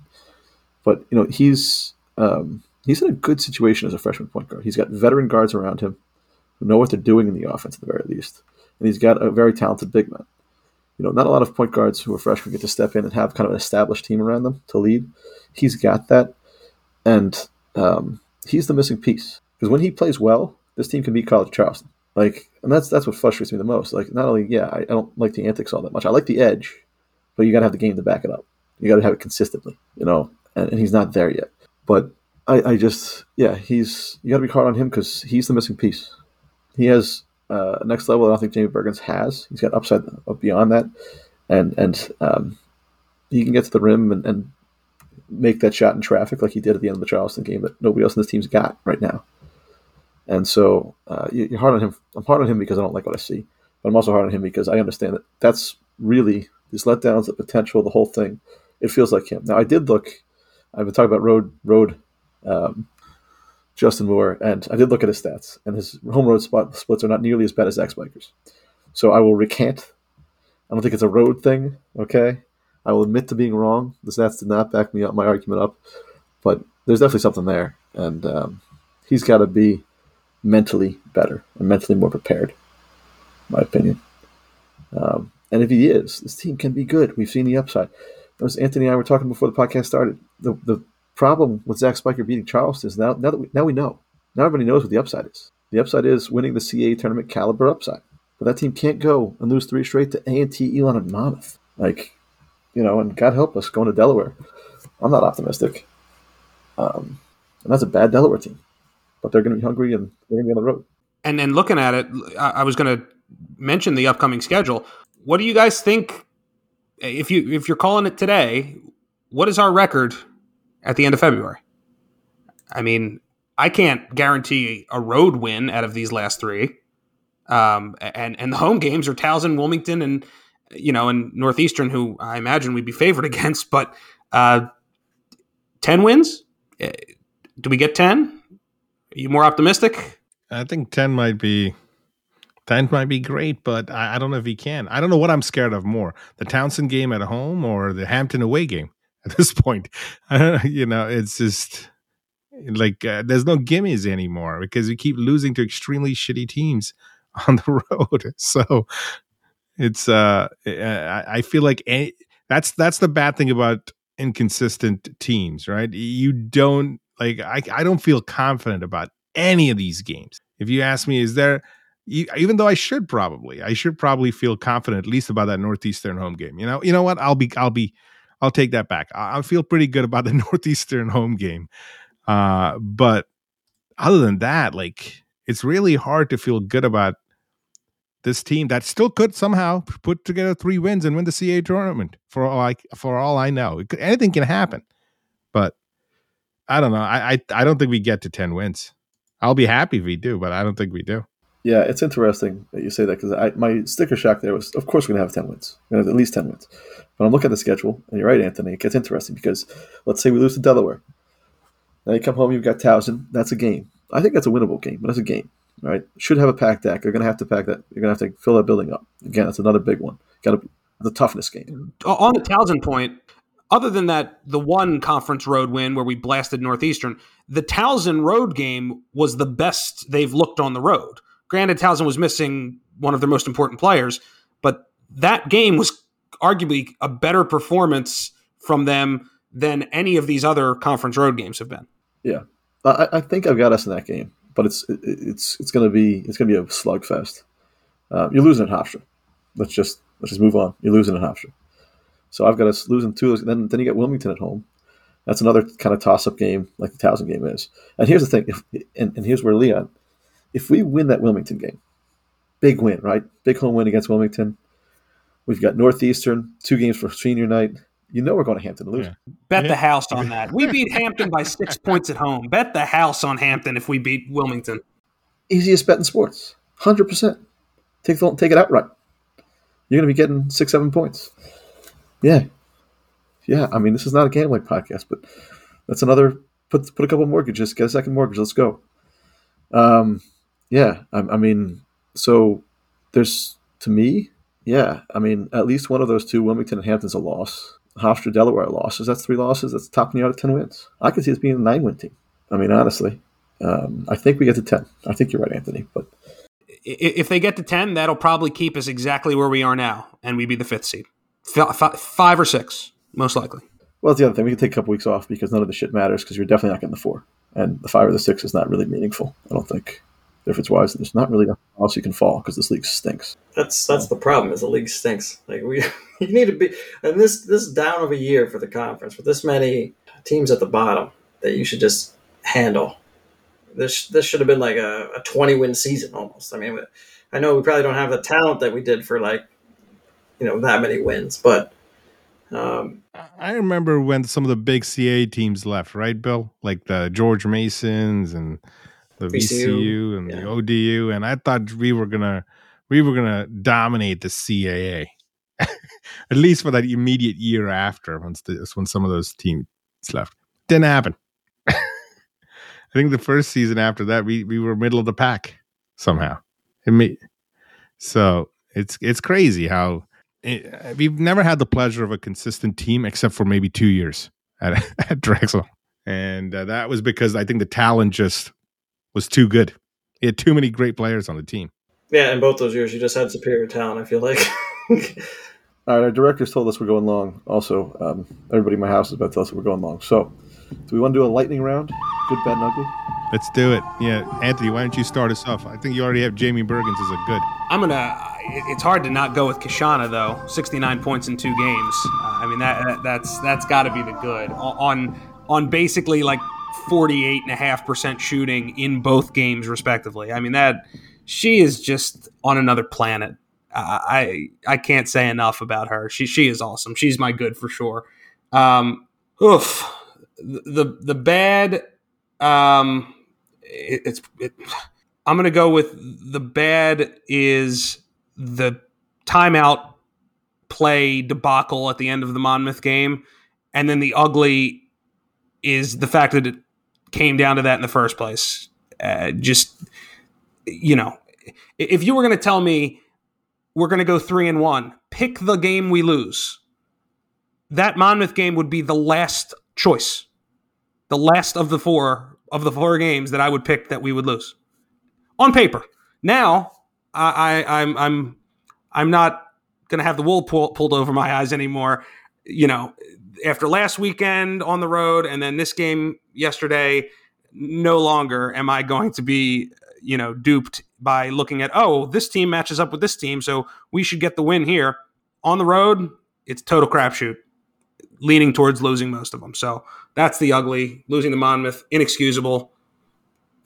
but you know he's um, he's in a good situation as a freshman point guard. He's got veteran guards around him who know what they're doing in the offense at the very least, and he's got a very talented big man. You know, not a lot of point guards who are freshmen get to step in and have kind of an established team around them to lead. He's got that, and um, he's the missing piece because when he plays well, this team can beat College Charleston. Like, and that's that's what frustrates me the most. Like, not only yeah, I, I don't like the antics all that much. I like the edge, but you got to have the game to back it up. You got to have it consistently, you know. And, he's not there yet. But I, I just yeah, he's you got to be hard on him because he's the missing piece. He has uh, next level. That I don't think Jamie Bergens has. He's got upside beyond that, and and um, he can get to the rim and, and make that shot in traffic like he did at the end of the Charleston game that nobody else in this team's got right now. And so uh, you're hard on him. I'm hard on him because I don't like what I see, but I'm also hard on him because I understand that that's really these letdowns, the potential, the whole thing. It feels like him. Now I did look. I've been talking about road road um, Justin Moore, and I did look at his stats, and his home road spot splits are not nearly as bad as Zach Spiker's. So I will recant. I don't think it's a road thing. Okay, I will admit to being wrong. The stats did not back me up, my argument up, but there's definitely something there, and um, he's got to be mentally better and mentally more prepared, my opinion. Um, and if he is, this team can be good. We've seen the upside. As Anthony and I were talking before the podcast started, the, the problem with Zach Spiker beating Charleston is now now that we, now we know. Now everybody knows what the upside is. The upside is winning the CAA tournament caliber upside. But that team can't go and lose three straight to A and T, Elon, and Monmouth. Like, you know, and God help us going to Delaware. I'm not optimistic. Um, and that's a bad Delaware team. But they're going to be hungry and they're going to be on the road. And then looking at it, I was going to mention the upcoming schedule. What do you guys think? If you if you're calling it today, what is our record at the end of February. I mean, I can't guarantee a road win out of these last three. Um, and and the home games are Towson, Wilmington, and you know, and Northeastern, who I imagine we'd be favored against. But uh, ten wins? Eh, do we get ten? Are you more optimistic? I think ten might be. 10 might be great, but I, I don't know if he can. I don't know what I'm scared of more the Towson game at home or the Hampton away game at this point. you know, it's just like uh, there's no gimmies anymore because we keep losing to extremely shitty teams on the road. So it's uh I, feel like any, that's that's the bad thing about inconsistent teams, right? You don't like I I don't feel confident about any of these games. If you ask me, is there even though I should probably, I should probably feel confident at least about that Northeastern home game. You know, you know what? I'll be, I'll be, I'll take that back. I, I feel pretty good about the Northeastern home game. Uh, but other than that, like it's really hard to feel good about this team that still could somehow put together three wins and win the CAA tournament. For all I, for all I know, could, anything can happen. But I don't know. I, I, I don't think we get to ten wins. I'll be happy if we do, but I don't think we do. Yeah, it's interesting that you say that because my sticker shock there was, of course, we're gonna have ten wins. We're gonna have at least ten wins. But I'm looking at the schedule, and you're right, Anthony. It gets interesting because let's say we lose to Delaware. Now you come home, you've got Towson. That's a game. I think that's a winnable game, but that's a game right? Should have a pack deck. You're going to have to pack that. You're going to have to fill that building up. Again, that's another big one. Got to the toughness game. On the Towson point, other than that, the one conference road win where we blasted Northeastern, the Towson road game was the best they've looked on the road. Granted, Towson was missing one of their most important players, but that game was arguably a better performance from them than any of these other conference road games have been. Yeah, I, I think I've got us in that game but it's it's it's going to be it's going to be a slugfest. Uh, you're losing at Hofstra. Let's just let's just move on. You're losing at Hofstra. So I've got us losing two. Then then you get Wilmington at home. That's another kind of toss up game like the Towson game is. And here's the thing, if, and, and here's where Leon, if we win that Wilmington game, big win, right? Big home win against Wilmington. We've got Northeastern, two games for senior night you know we're going to Hampton to lose. Yeah. Bet yeah. the house on that. We beat Hampton by six points at home. Bet the house on Hampton if we beat Wilmington. Easiest bet in sports, hundred percent. Take the, take it outright. You're going to be getting six, seven points. Yeah, yeah. I mean, this is not a gambling podcast, but that's another. Put put a couple mortgages, get a second mortgage. Let's go. Um, yeah. I, I mean, so there's to me, yeah. I mean, at least one of those two, Wilmington and Hampton's a loss. Hofstra Delaware losses. That's three losses. That's topping you out of ten wins. I could see this being a nine win team. I mean, honestly, um, I think we get to ten. I think you're right, Anthony. But if they get to ten, that'll probably keep us exactly where we are now, and we'd be the fifth seed, F- five or six, most likely. Well, that's the other thing. We can take a couple weeks off because none of the shit matters because you're definitely not getting the four, and the five or the six is not really meaningful. I don't think difference wise. There's not really nothing else you can fall because this league stinks. That's that's the problem. Is the league stinks. Like we, you need to be, and this this down of a year for the conference with this many teams at the bottom that you should just handle. This this should have been like a, a 20 win season almost. I mean, I know we probably don't have the talent that we did for like, you know, that many wins, but. Um, I remember when some of the big CAA teams left, right, Bill? Like the George Masons and the VCU, VCU and yeah. the ODU, and I thought we were gonna we were gonna dominate the CAA, at least for that immediate year after once the, when some of those teams left. Didn't happen. I think the first season after that, we we were middle of the pack somehow. It made, so it's it's crazy how it, eh, we've never had the pleasure of a consistent team except for maybe two years at, at Drexel, and uh, that was because I think the talent just was too good. He had too many great players on the team. Yeah, in both those years, you just had superior talent. I feel like. All right, our directors told us we're going long. Also, um, everybody in my house is about to tell us we're going long. So, do we want to do a lightning round? Good, bad, and ugly. Let's do it. Yeah, Anthony, why don't you start us off? I think you already have Jamie Bergens as a good. I'm gonna. It's hard to not go with Keishana though. 69 points in two games. Uh, I mean that that's that's got to be the good on on basically like 48.5% shooting in both games, respectively. I mean, that she is just on another planet. I I can't say enough about her. She she is awesome. She's my good for sure. Um, oof, the the bad. Um, it, it's it, I'm to go with the bad is the timeout play debacle at the end of the Monmouth game, and then the ugly is the fact that it came down to that in the first place. Uh, just you know, if you were going to tell me we're going to go three and one, pick the game we lose. That Monmouth game would be the last choice, the last of the four of the four games that I would pick that we would lose on paper. Now I, I I'm I'm I'm not going to have the wool pull, pulled over my eyes anymore. You know, after last weekend on the road and then this game yesterday, no longer am I going to be, you know, duped by looking at, oh, this team matches up with this team, so we should get the win here. On the road, it's total crapshoot, leaning towards losing most of them. So that's the ugly. Losing to Monmouth, inexcusable.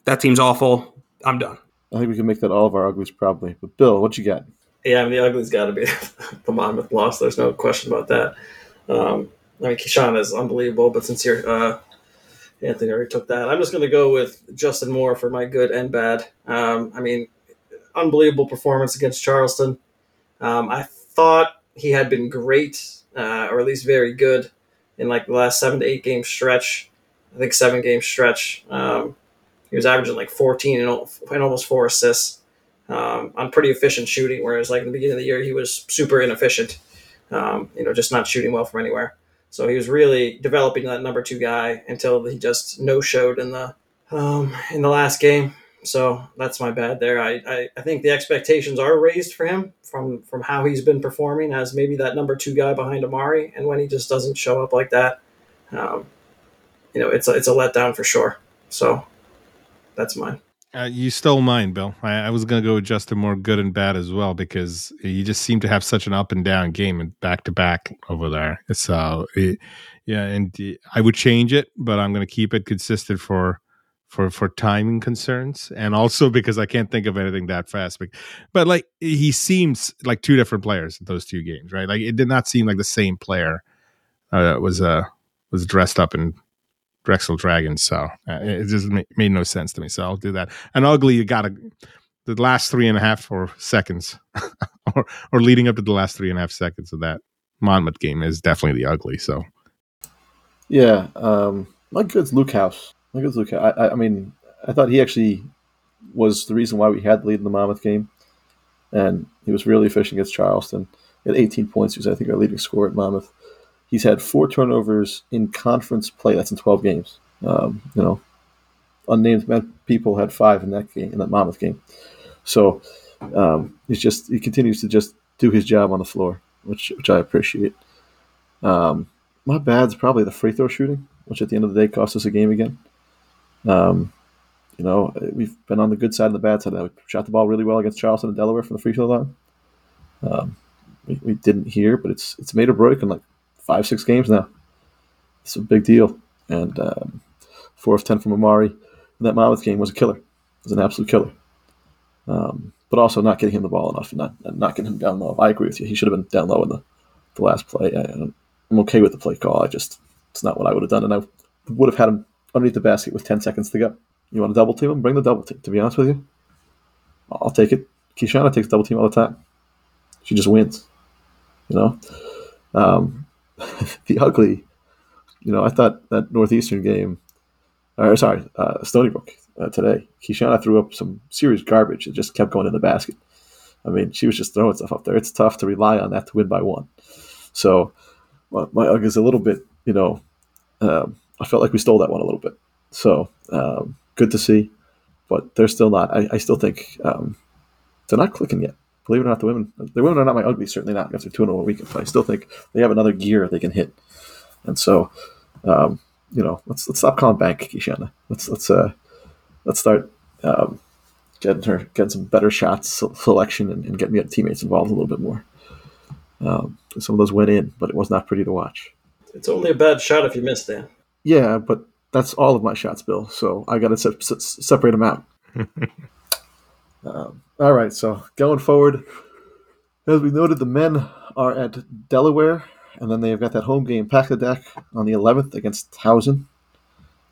That team's awful. I'm done. I think we can make that all of our uglies probably. But Bill, what you got? Yeah, I mean the ugly's got to be the Monmouth loss. There's no question about that. Um, I mean, Keishana is unbelievable, but since you're uh, Anthony already took that, I'm just going to go with Justin Moore for my good and bad. Um, I mean, unbelievable performance against Charleston. Um, I thought he had been great, uh, or at least very good, in like the last seven to eight game stretch. I think seven game stretch. Um, he was averaging like 14 and, and almost four assists um, on pretty efficient shooting. Whereas like in the beginning of the year, he was super inefficient. Um, you know, just not shooting well from anywhere. So he was really developing that number two guy until he just no showed in the um, in the last game. So that's my bad there. I, I, I, think the expectations are raised for him from from how he's been performing as maybe that number two guy behind Amari, and when he just doesn't show up like that, um, you know, it's a, it's a letdown for sure. So that's mine. Uh, you stole mine, Bill. I, I was going to go with Justin Moore, good and bad as well, because you just seem to have such an up and down game and back to back over there. So, it, yeah, and I would change it, but I'm going to keep it consistent for for for timing concerns, and also because I can't think of anything that fast. But, but like he seems like two different players in those two games, right? Like it did not seem like the same player uh, was uh was dressed up in Drexel Dragons. So uh, it just made no sense to me. So I'll do that. And ugly, you got to the last three and a half or seconds, or or leading up to the last three and a half seconds of that Monmouth game is definitely the ugly. So yeah, um, my good's Luke House. My good's Luke. I, I, I mean, I thought he actually was the reason why we had the lead in the Monmouth game, and he was really efficient against Charleston. He had 18 points. He was, I think, our leading scorer at Monmouth. He's had four turnovers in conference play. That's in 12 games. Um, you know, unnamed people had five in that game, in that Monmouth game. So um, he's just he continues to just do his job on the floor, which which I appreciate. Um, my bad's probably the free throw shooting, which at the end of the day cost us a game again. Um, you know, we've been on the good side and the bad side. We shot the ball really well against Charleston and Delaware from the free throw line. Um, we, we, didn't hear, but it's it's made or break in like five, six games now. It's a big deal. And um, four of 10 from Amari. that Monmouth game was a killer. It was an absolute killer. Um, but also not getting him the ball enough and not, and not getting him down low. I agree with you. He should have been down low in the, the last play. I, am okay with the play call. I just, it's not what I would have done. And I would have had him underneath the basket with 10 seconds to go. You want to double team him? Bring the double team. To be honest with you, I'll take it. Keishana takes double team all the time. She just wins. You know? Um, the ugly, you know, I thought that Northeastern game, or sorry, uh, Stony Brook uh, today, Keishana threw up some serious garbage. It just kept going in the basket. I mean, she was just throwing stuff up there. It's tough to rely on that to win by one. So my, my UG is a little bit, you know, um, I felt like we stole that one a little bit. So um, good to see, but they're still not. I, I still think um, they're not clicking yet. Believe it or not, the women the women are not my ugly. Certainly not after two in a weekend. But I still think they have another gear they can hit. And so, um, you know, let's let's stop calling bank Keishana. Let's let's uh let's start um, getting her getting some better shots selection and, and getting the teammates involved a little bit more. Um, some of those went in, but it was not pretty to watch. It's only a bad shot if you miss, Dan. Yeah, but that's all of my shots, Bill. So I got to se- se- separate them out. Um, all right, so going forward, as we noted, the men are at Delaware, and then they've got that home game, Pack the Deck, on the 11th against Towson.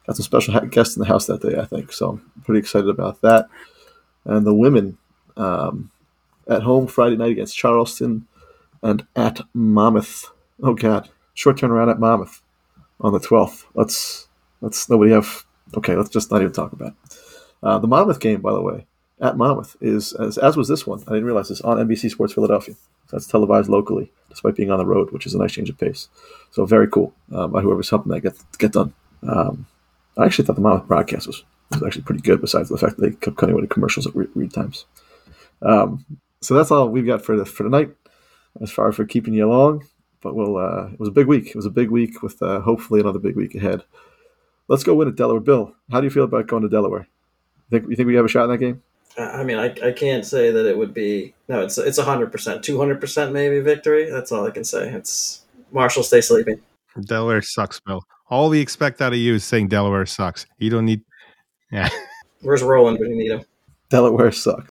Got some special guests in the house that day, I think, so I'm pretty excited about that. and the women um, at home Friday night against Charleston and at Monmouth. Oh God, short turnaround at Monmouth on the twelfth. Let's let's nobody have. Okay, let's just not even talk about it. Uh, the Monmouth game, by the way, at Monmouth is as, as was this one. I didn't realize this on NBC Sports Philadelphia. So that's televised locally, despite being on the road, which is a nice change of pace. So very cool um, by whoever's helping that get get done. Um, I actually thought the Monmouth broadcast was, was actually pretty good, besides the fact that they kept cutting away the commercials at weird, weird times. Um, so that's all we've got for the for tonight, as far as for keeping you along. But we'll. Uh, it was a big week. It was a big week with uh, hopefully another big week ahead. Let's go win at Delaware. Bill, how do you feel about going to Delaware? You think you think we have a shot in that game? I mean, I, I can't say that it would be no. It's it's hundred percent, two hundred percent maybe victory. That's all I can say. It's Marshall, stay sleeping. Delaware sucks, Bill. All we expect out of you is saying Delaware sucks. You don't need. Yeah. Where's Roland when you need him? Delaware sucks.